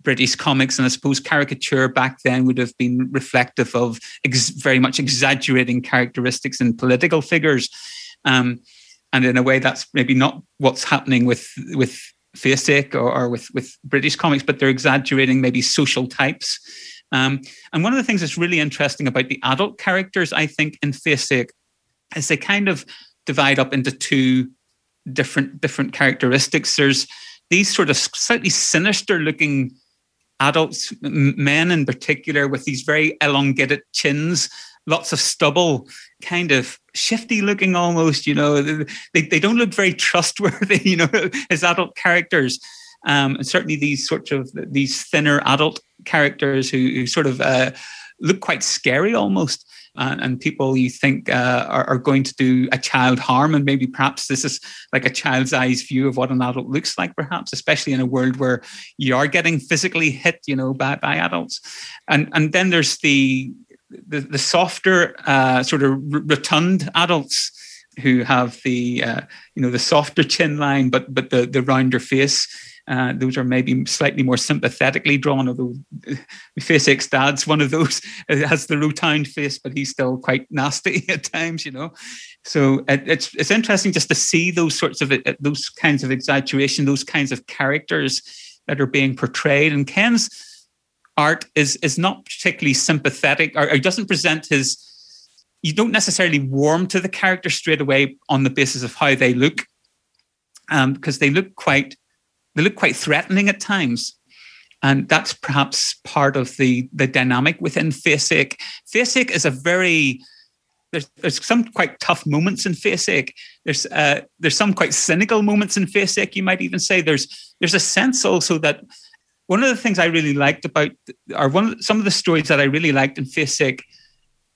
British comics, and I suppose caricature back then would have been reflective of ex- very much exaggerating characteristics in political figures. Um, and in a way that's maybe not what's happening with with Faceache or, or with with British comics, but they're exaggerating maybe social types. Um, and one of the things that's really interesting about the adult characters, I think, in Faceache, is they kind of divide up into two different different characteristics. There's these sort of slightly sinister looking adults, men in particular, with these very elongated chins lots of stubble, kind of shifty looking almost, you know. They, they don't look very trustworthy, you know, as adult characters. Um, and certainly these sorts of these thinner adult characters who, who sort of uh, look quite scary almost. Uh, and people you think uh, are, are, going to do a child harm, and maybe perhaps this is like a child's eyes view of what an adult looks like, perhaps, especially in a world where you are getting physically hit, you know, by, by adults. And and then there's the the, the softer uh, sort of rotund adults who have the uh, you know the softer chin line but but the the rounder face uh, those are maybe slightly more sympathetically drawn although Faceache's dad's one of those has the rotund face but he's still quite nasty at times you know. So it, it's it's interesting just to see those sorts of those kinds of exaggeration those kinds of characters that are being portrayed. And Ken's art is is not particularly sympathetic or, or doesn't present his you don't necessarily warm to the character straight away on the basis of how they look um, because they look quite they look quite threatening at times and that's perhaps part of the the dynamic within Faceache. Faceache is a very there's, there's some quite tough moments in Faceache. There's uh, there's some quite cynical moments in Faceache. You might even say there's there's a sense also that one of the things I really liked about, or one of, some of the stories that I really liked in Faceache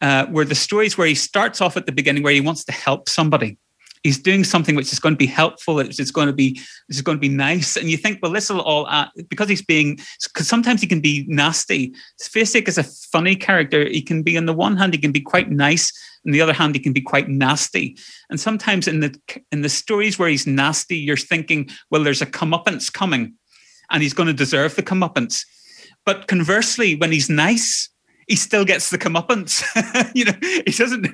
uh, were the stories where he starts off at the beginning where he wants to help somebody. he's doing something which is going to be helpful It's, is going to be is going to be nice and you think well this will all add, because he's being because sometimes he can be nasty. Faceache is a funny character. He can be on the one hand he can be quite nice on the other hand he can be quite nasty. And sometimes in the in the stories where he's nasty you're thinking well there's a comeuppance coming and he's going to deserve the comeuppance but conversely when he's nice he still gets the comeuppance. you know, he doesn't.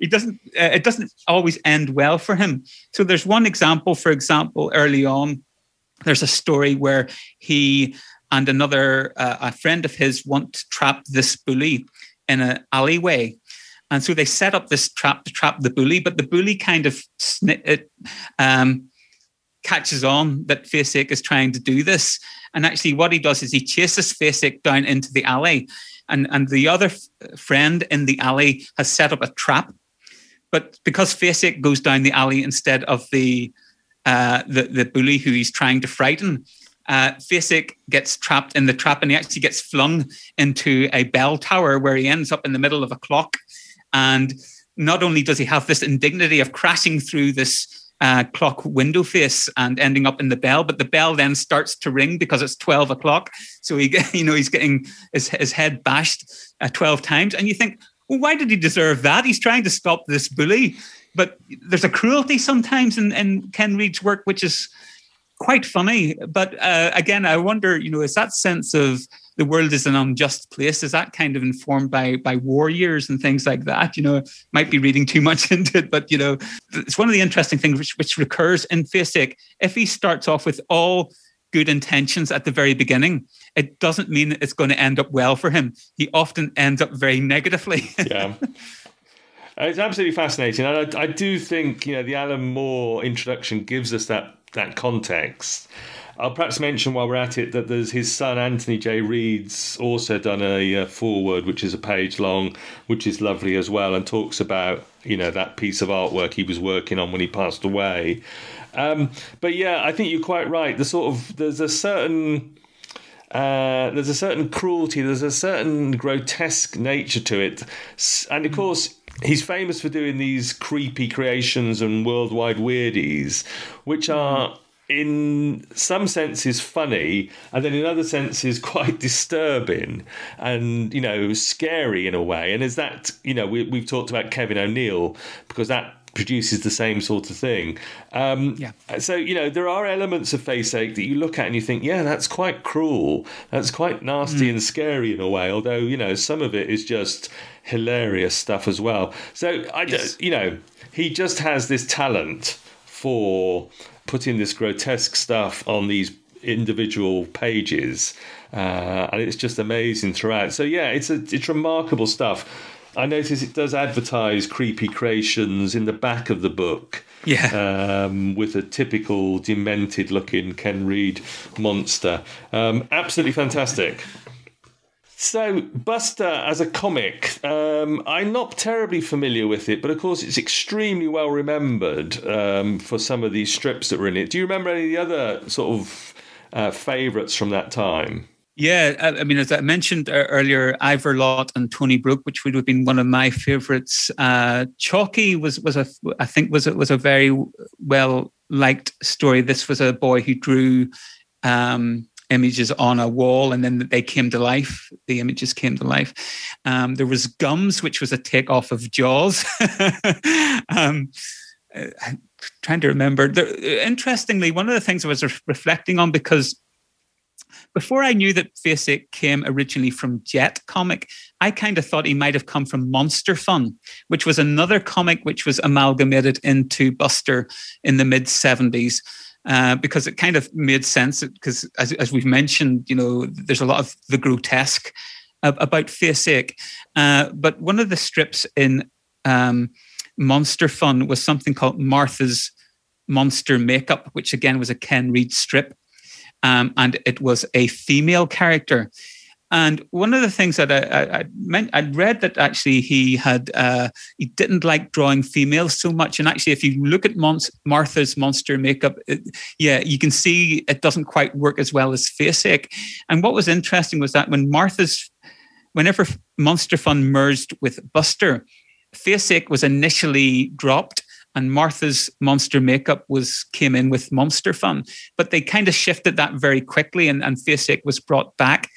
He doesn't. Uh, it doesn't always end well for him. So there's one example. For example, early on, there's a story where he and another uh, a friend of his want to trap this bully in an alleyway. And so they set up this trap to trap the bully, but the bully kind of it, um, catches on that Faceache is trying to do this. And actually, what he does is he chases Faceache down into the alley and and the other f- friend in the alley has set up a trap. But because Faceache goes down the alley instead of the uh, the the bully who he's trying to frighten, uh, gets trapped in the trap and he actually gets flung into a bell tower where he ends up in the middle of a clock. And not only does he have this indignity of crashing through this uh, clock window face and ending up in the bell. But the bell then starts to ring because it's 12 o'clock. So he, you know, he's getting his, his head bashed uh, 12 times. And you think, well, why did he deserve that? He's trying to stop this bully. But there's a cruelty sometimes in, in Ken Reid's work, which is quite funny. But uh, again, I wonder, you know, is that sense of the world is an unjust place. Is that kind of informed by by war years and things like that? You know, might be reading too much into it, but you know, it's one of the interesting things which, which recurs in Faceache. If he starts off with all good intentions at the very beginning, it doesn't mean it's going to end up well for him. He often ends up very negatively. yeah. Uh, it's absolutely fascinating. And I, I do think, you know, the Alan Moore introduction gives us that that context I'll perhaps mention while we're at it that there's his son Anthony J. Reid's also done a, a, forward, which is a page long, which is lovely as well, and talks about you know that piece of artwork he was working on when he passed away. Um, but yeah, I think you're quite right. The sort of there's a certain uh, there's a certain cruelty, there's a certain grotesque nature to it, and of course he's famous for doing these creepy creations and worldwide weirdies, which are in some senses funny and then in other senses quite disturbing and you know scary in a way and is that you know we, we've talked about kevin o'neill because that produces the same sort of thing um, yeah. so you know there are elements of Faceache that you look at and you think yeah that's quite cruel that's quite nasty mm. and scary in a way although you know some of it is just hilarious stuff as well so i yes. you know he just has this talent for putting this grotesque stuff on these individual pages, uh, and it's just amazing throughout. So yeah, it's a, it's remarkable stuff. I notice it does advertise creepy creations in the back of the book. Yeah. Um, with a typical demented looking Ken Reid monster. Um, absolutely fantastic. So, Buster as a comic, um, I'm not terribly familiar with it, but of course it's extremely well remembered um, for some of these strips that were in it. Do you remember any of the other sort of uh, favourites from that time? Yeah, I mean, as I mentioned earlier, Ivor Lott and Tony Broke, which would have been one of my favourites. Uh, Chalky was was a, I think was a, was a very well liked story. This was a boy who drew um, images on a wall and then they came to life. The images came to life. Um, there was gums which was a takeoff of jaws. Um, uh, trying to remember. There, interestingly one of the things i was re- reflecting on because before I knew that Faceache came originally from Jet comic, I kind of thought he might have come from Monster Fun, which was another comic which was amalgamated into Buster in the mid 70s. Uh, because it kind of made sense. Because as, as we've mentioned, you know, there's a lot of the grotesque about Faceache. Uh, but one of the strips in um, Monster Fun was something called Martha's Monster Makeup, which again was a Ken Reid strip. Um, and it was a female character. And one of the things that I, I, meant, I'd read that actually he had uh, he didn't like drawing females so much. And actually, if you look at Mon- Martha's monster makeup, it, yeah, you can see it doesn't quite work as well as Faceache. And what was interesting was that when Martha's, whenever Monster Fun merged with Buster, Faceache was initially dropped and Martha's monster makeup was came in with Monster Fun, but they kind of shifted that very quickly, and, and Faceache was brought back.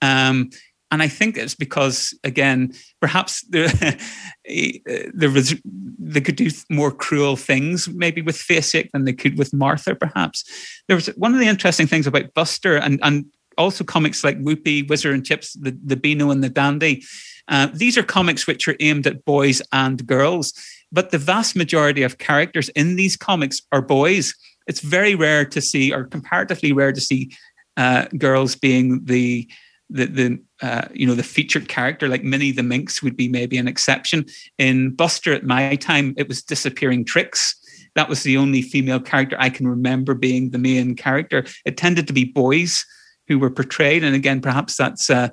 Um, and I think it's because, again, perhaps there, there was they could do more cruel things maybe with Faceache than they could with Martha. Perhaps there was one of the interesting things about Buster and and also comics like Whoopee, Whizzer and Chips, the, the Beano and the Dandy. Uh, these are comics which are aimed at boys and girls, but the vast majority of characters in these comics are boys. It's very rare to see, or comparatively rare to see, uh, girls being the the the uh, you know the featured character like Minnie the Minx would be maybe an exception. In Buster at my time, it was disappearing tricks. That was the only female character I can remember being the main character. It tended to be boys who were portrayed, and again, perhaps that's uh,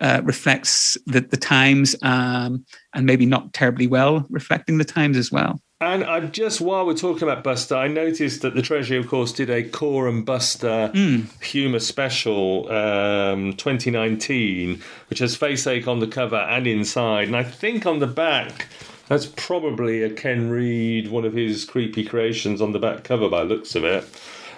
uh, reflects the, the times um, and maybe not terribly well reflecting the times as well. And I just while we're talking about Buster, I noticed that the Treasury, of course, did a Cor and Buster mm. humour special um, 2019, which has Faceache on the cover and inside, and I think on the back. That's probably a Ken Reid, one of his creepy creations on the back cover by looks of it.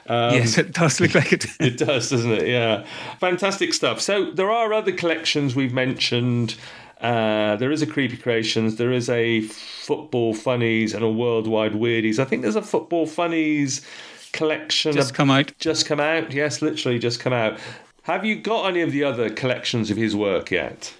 Um, yes, it does look like it. it does, doesn't it? Yeah. Fantastic stuff. So there are other collections we've mentioned. Uh, there is a Creepy Creations, there is a Football Funnies, and a Worldwide Weirdies. I think there's a Football Funnies collection. Just come out. Just come out. Yes, literally just come out. Have you got any of the other collections of his work yet?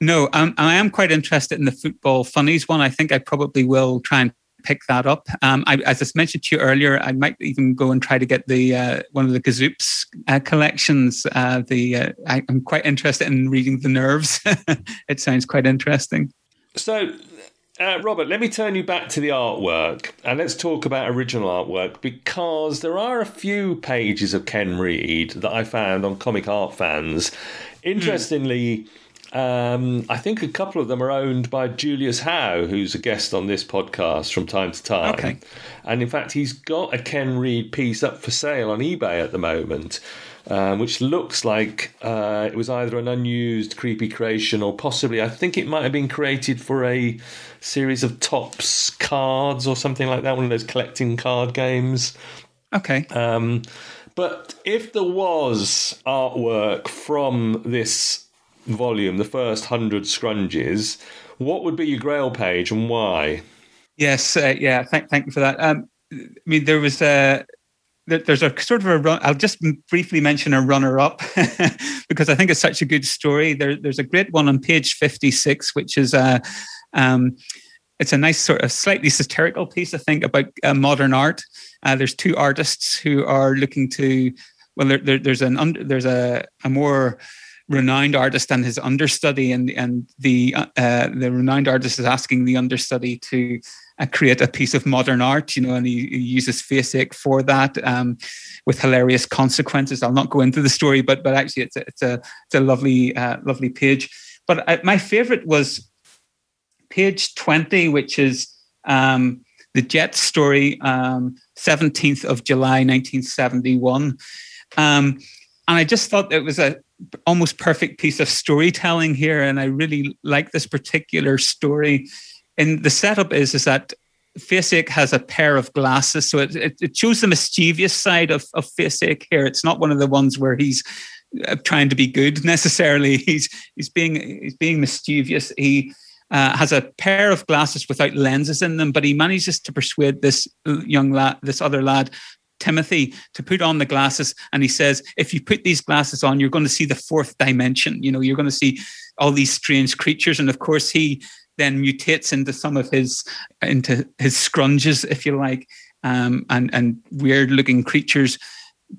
No, um, I am quite interested in the Football Funnies one. I think I probably will try and pick that up. Um, I, as I mentioned to you earlier, I might even go and try to get the uh, one of the Gazoops uh, collections. Uh, the uh, I, am quite interested in reading the Nerves. it sounds quite interesting. So. Uh, Robert, let me turn you back to the artwork and let's talk about original artwork because there are a few pages of Ken Reid that I found on Comic Art Fans. Hmm. Interestingly, mm um, I think a couple of them are owned by Julius Howe, who's a guest on this podcast from time to time. Okay. And in fact, he's got a Ken Reid piece up for sale on eBay at the moment, um, which looks like uh, it was either an unused creepy creation or possibly, I think it might have been created for a series of Topps cards or something like that, one of those collecting card games. Okay. Um, but if there was artwork from this volume, the first hundred scrunges, what would be your Grail page and why? Yes, uh, yeah, thank, thank you for that. Um, I mean, there was a there's a sort of a run. I'll just briefly mention a runner up because I think it's such a good story. There, there's a great one on page 56, which is a, um, it's a nice sort of slightly satirical piece, I think, about uh, modern art. Uh, there's two artists who are looking to, well, there, there, there's an under, there's a, a more renowned artist and his understudy, and and the uh, the renowned artist is asking the understudy to uh, create a piece of modern art, you know, and he, he uses Faceache for that um, with hilarious consequences. I'll not go into the story, but but actually, it's a it's a it's a lovely uh, lovely page. But uh, my favorite was page twenty, which is. Um, the Jet story, um, 17th of July, 1971. Um, and I just thought it was a almost perfect piece of storytelling here, and I really like this particular story. And the setup is is that Faceache has a pair of glasses, so it, it, it shows the mischievous side of, of Faceache here. It's not one of the ones where he's uh, trying to be good necessarily. He's he's being he's being mischievous. He uh, has a pair of glasses without lenses in them, but he manages to persuade this young lad, this other lad, Timothy to put on the glasses. And he says, if you put these glasses on, you're going to see the fourth dimension. You know, you're going to see all these strange creatures. And of course, he then mutates into some of his into his scrunges, if you like, um, and and weird looking creatures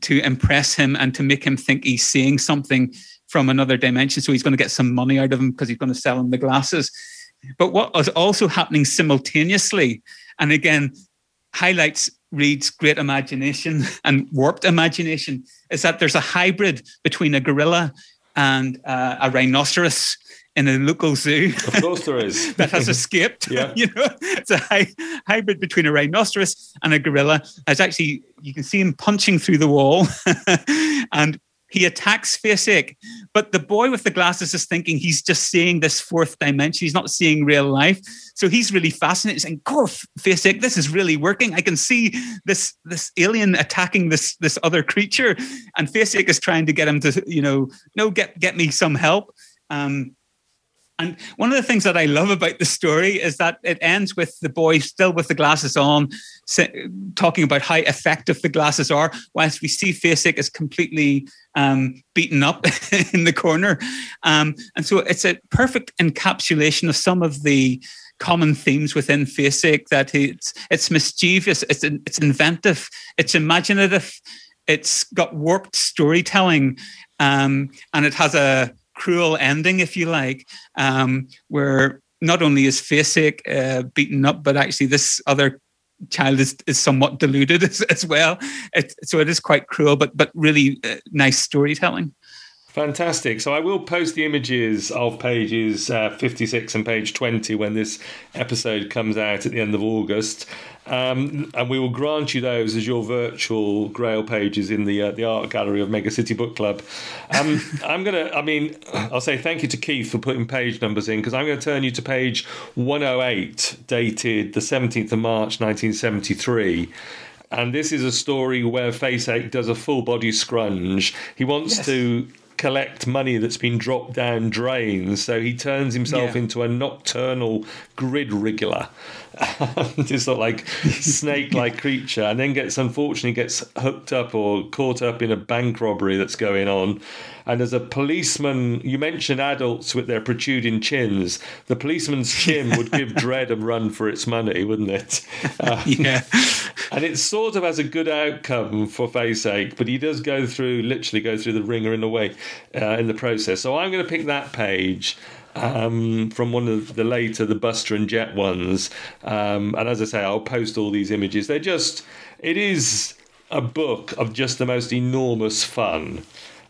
to impress him and to make him think he's seeing something from another dimension. So he's going to get some money out of him because he's going to sell him the glasses. But what was also happening simultaneously, and again, highlights Reid's great imagination and warped imagination is that there's a hybrid between a gorilla and uh, a rhinoceros in a local zoo. Of course, there is that has escaped. yeah, you know, it's a hy- hybrid between a rhinoceros and a gorilla. As actually, you can see him punching through the wall, and he attacks Faceache, but the boy with the glasses is thinking he's just seeing this fourth dimension. He's not seeing real life. So he's really fascinated, saying, "God, Faceache, this is really working. I can see this this alien attacking this this other creature." And Faceache is trying to get him to, you know, no, get get me some help. Um, and one of the things that I love about the story is that it ends with the boy still with the glasses on, talking about how effective the glasses are, whilst we see Faceache is completely um, beaten up in the corner. Um, and so it's a perfect encapsulation of some of the common themes within Faceache that it's it's mischievous, it's it's inventive, it's imaginative, it's got warped storytelling, um, and it has a cruel ending, if you like, um, where not only is Faceache uh, beaten up, but actually this other child is, is somewhat deluded as, as well. It, so it is quite cruel, but but really uh, nice storytelling. Fantastic. So I will post the images of pages uh, 56 and page 20 when this episode comes out at the end of August. Um, and we will grant you those as your virtual Grail pages in the uh, the art gallery of Mega City Book Club. Um, I'm gonna, I mean, I'll say thank you to Keith for putting page numbers in because I'm going to turn you to page 108, dated the 17th of March 1973. And this is a story where Faceache does a full body scrunge. He wants yes. to collect money that's been dropped down drains. So he turns himself yeah. into a nocturnal grid wriggler. this sort of like snake like creature, and then gets unfortunately gets hooked up or caught up in a bank robbery that's going on. And as a policeman, you mentioned adults with their protruding chins. The policeman's chin would give Dredd a run for its money, wouldn't it? Uh, yeah. And it sort of has a good outcome for Faceache, but he does go through, literally go through the ringer in a way uh, in the process. So I'm going to pick that page um, from one of the later, the Buster and Jet ones. Um, and as I say, I'll post all these images. They're just, it is a book of just the most enormous fun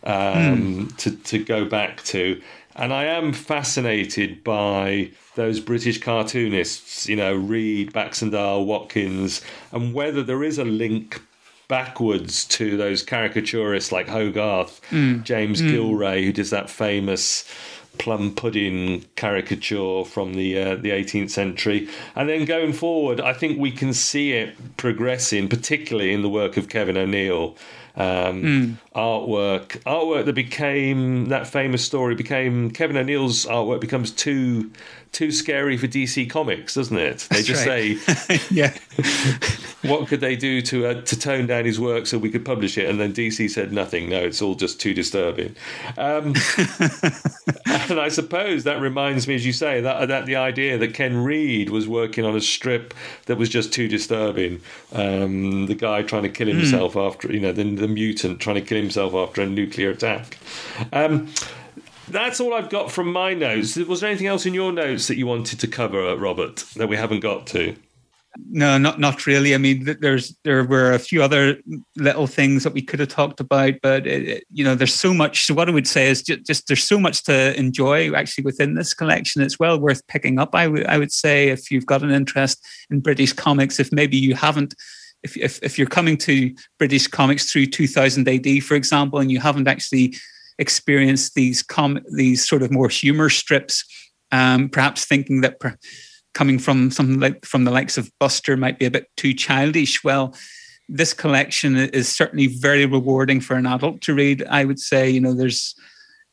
um, mm. to, to go back to. And I am fascinated by those British cartoonists, you know, Reid, Baxendale, Watkins, and whether there is a link backwards to those caricaturists like Hogarth, mm. James mm. Gillray, who does that famous plum pudding caricature from the uh, the 18th century, and then going forward, I think we can see it progressing, particularly in the work of Kevin O'Neill. Um, mm. Artwork, artwork that became that famous story became Kevin O'Neill's artwork becomes too too scary for DC Comics, doesn't it? They That's just right. say, "Yeah, what could they do to uh, to tone down his work so we could publish it?" And then DC said nothing. No, it's all just too disturbing. Um, and I suppose that reminds me, as you say, that that the idea that Ken Reid was working on a strip that was just too disturbing. Um, the guy trying to kill hmm. himself mm. after, you know, the, the, mutant trying to kill himself after a nuclear attack. Um, that's all I've got from my notes. Was there anything else in your notes that you wanted to cover, uh, Robert, that we haven't got to? No, not not really. I mean, there's there were a few other little things that we could have talked about, but it, you know, there's so much. So what I would say is just, just, there's so much to enjoy actually within this collection. It's well worth picking up. I would would say if you've got an interest in British comics, if maybe you haven't. If, if, if you're coming to British comics through 2000 AD, for example, and you haven't actually experienced these com- these sort of more humor strips, um, perhaps thinking that per- coming from something like from the likes of Buster might be a bit too childish. Well, this collection is certainly very rewarding for an adult to read. I would say, you know, there's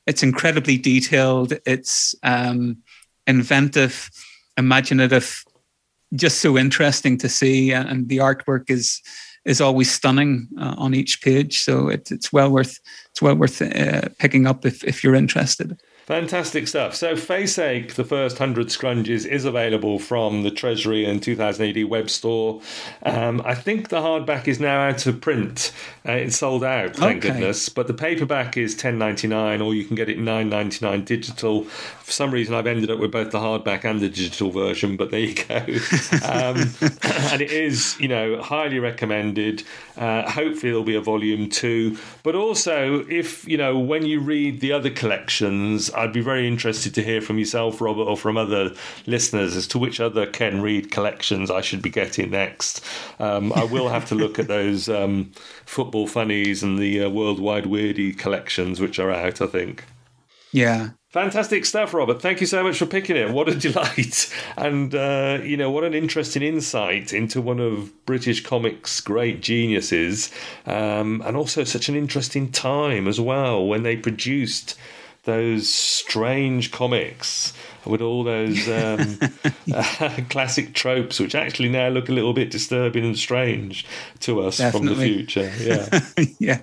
it's incredibly detailed, it's um, inventive, imaginative, just so interesting to see, and the artwork is is always stunning uh, on each page. So it, it's well worth it's well worth uh, picking up if if you're interested. Fantastic stuff. So, Faceache, the first 100 scrunges, is available from the Treasury and 2000 AD web store. Um, I think the hardback is now out of print. Uh, it's sold out, thank okay. goodness. But the paperback is 10.99, or you can get it 9.99 digital. For some reason, I've ended up with both the hardback and the digital version, but there you go. um, and it is, you know, highly recommended. Uh, hopefully, there'll be a volume two. But also, if, you know, when you read the other collections, I'd be very interested to hear from yourself, Robert, or from other listeners as to which other Ken Reid collections I should be getting next. Um, I will have to look at those um, football funnies and the uh, worldwide weirdy collections which are out. I think. Yeah, Fantastic stuff, Robert. Thank you so much for picking it. What a delight. And, uh, you know, what an interesting insight into one of British comics' great geniuses. Um, and also such an interesting time as well when they produced those strange comics with all those um, uh, classic tropes, which actually now look a little bit disturbing and strange to us Definitely. from the future. Yeah. yeah.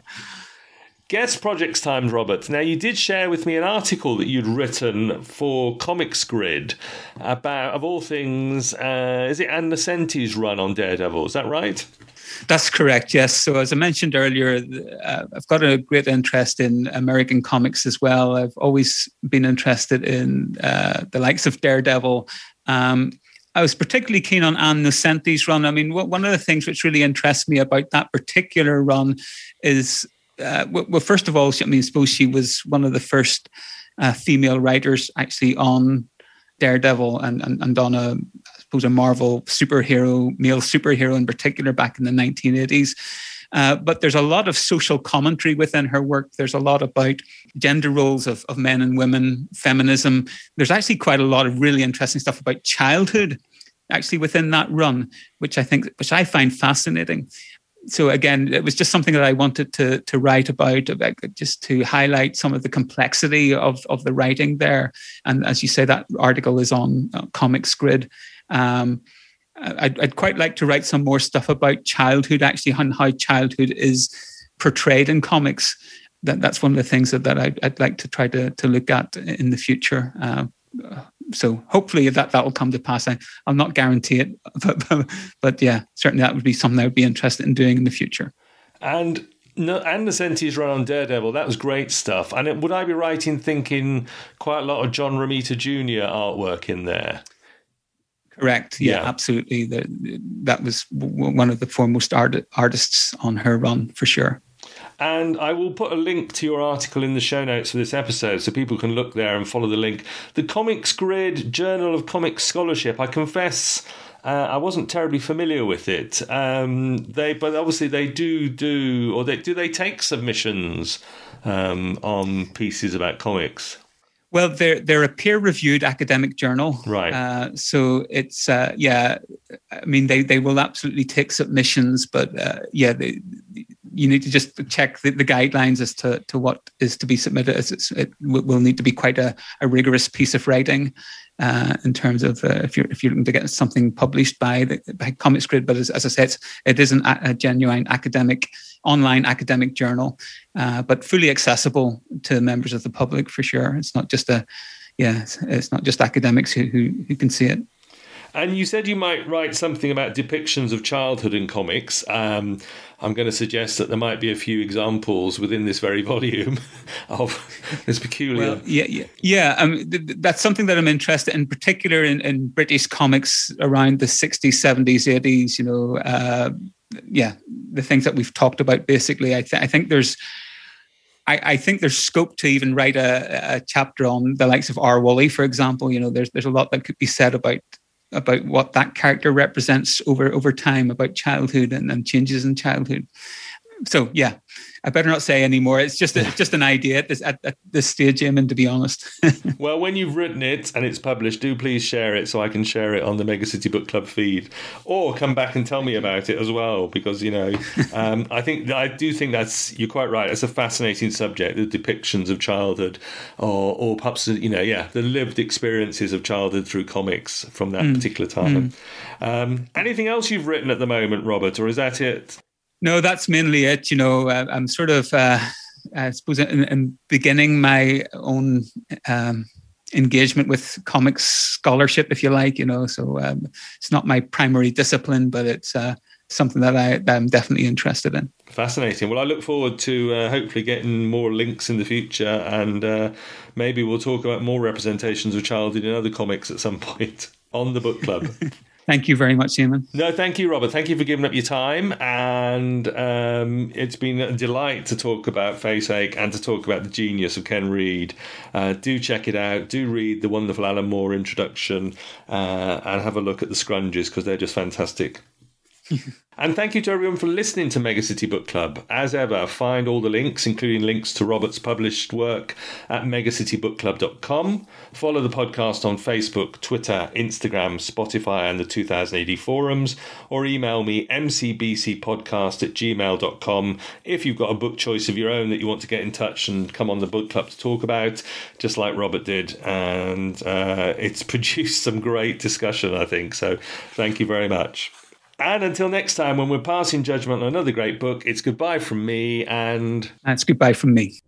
Guest projects times, Robert. Now, you did share with me an article that you'd written for Comics Grid about, of all things, uh, is it Ann Nocenti's run on Daredevil? Is that right? That's correct, yes. So, as I mentioned earlier, uh, I've got a great interest in American comics as well. I've always been interested in uh, the likes of Daredevil. Um, I was particularly keen on Ann Nocenti's run. I mean, one of the things which really interests me about that particular run is uh, well, first of all, I mean, I suppose she was one of the first uh, female writers actually on Daredevil and, and, and on a, suppose, a Marvel superhero, male superhero in particular back in the 1980s. Uh, but there's a lot of social commentary within her work. There's a lot about gender roles of, of men and women, feminism. There's actually quite a lot of really interesting stuff about childhood actually within that run, which I think, which I find fascinating so again, it was just something that I wanted to to write about, about, just to highlight some of the complexity of of the writing there. And as you say, that article is on uh, Comics Grid. Um, I'd, I'd, quite like to write some more stuff about childhood, actually, and how childhood is portrayed in comics. That that's one of the things that, that I'd, I'd like to try to to look at in the future. Uh, so hopefully that that will come to pass. I, will not guarantee it, but, but, but yeah, certainly that would be something I would be interested in doing in the future. And no, Ann Nocenti's run on Daredevil, that was great stuff. And it, would I be right in thinking quite a lot of John Romita Jr. artwork in there? Correct. Yeah, yeah. absolutely. The, that was one of the foremost art, artists on her run for sure. And I will put a link to your article in the show notes for this episode so people can look there and follow the link. The Comics Grid Journal of Comics Scholarship, I confess. Uh, I wasn't terribly familiar with it. Um, they, but obviously they do do, or they do they take submissions um, on pieces about comics. Well, they're they're a peer reviewed academic journal, right? Uh, so it's uh, yeah, I mean they they will absolutely take submissions, but uh, yeah, they, you need to just check the, the, guidelines as to, to what is to be submitted. As it will need to be quite a, a rigorous piece of writing uh, in terms of uh, if you're if you're looking to get something published by the by Comics Grid. But as, as I said, it is an, a genuine academic online academic journal, uh, but fully accessible to members of the public for sure. It's not just a yeah, it's, not just academics who, who who can see it. And you said you might write something about depictions of childhood in comics. Um, I'm going to suggest that there might be a few examples within this very volume of this peculiar. Well, yeah, yeah, yeah. Um, th- that's something that I'm interested in, particular in, in British comics around the 60s, 70s, 80s. You know, uh, yeah, the things that we've talked about. Basically, I, th- I think there's. I, I, think there's scope to even write a, a, chapter on the likes of Oor Wullie, for example. You know, there's there's a lot that could be said about about what that character represents over over time about childhood and, and changes in childhood so yeah I better not say anymore. It's just it's just an idea at this at, at this stage, Eamon. To be honest. well, when you've written it and it's published, do please share it so I can share it on the Mega City Book Club feed, or come back and tell me about it as well. Because you know, um, I think I do think that's you're quite right. It's a fascinating subject, the depictions of childhood, or or perhaps you know, yeah, the lived experiences of childhood through comics from that mm. particular time. Mm. Um, anything else you've written at the moment, Robert, or is that it? No, that's mainly it. You know, uh, I'm sort of, uh, I suppose, in, in, beginning my own um, engagement with comics scholarship, if you like. You know, so um, it's not my primary discipline, but it's uh, something that I that I'm definitely interested in. Fascinating. Well, I look forward to uh, hopefully getting more links in the future, and uh, maybe we'll talk about more representations of childhood in other comics at some point on the book club. Thank you very much, Eamon. No, thank you, Robert. Thank you for giving up your time. And um, it's been a delight to talk about Faceache and to talk about the genius of Ken Reid. Uh, do check it out. Do read the wonderful Alan Moore introduction uh, and have a look at the scrunges because they're just fantastic. and thank you to everyone for listening to Megacity Book Club. As ever, find all the links, including links to Robert's published work, at megacitybookclub.com. Follow the podcast on Facebook, Twitter, Instagram, Spotify, and the 2000 AD forums, or email me mcbcpodcast at gmail.com if you've got a book choice of your own that you want to get in touch and come on the book club to talk about, just like Robert did. And uh, it's produced some great discussion, I think. So thank you very much. And until next time, when we're passing judgment on another great book, it's goodbye from me and. That's goodbye from me.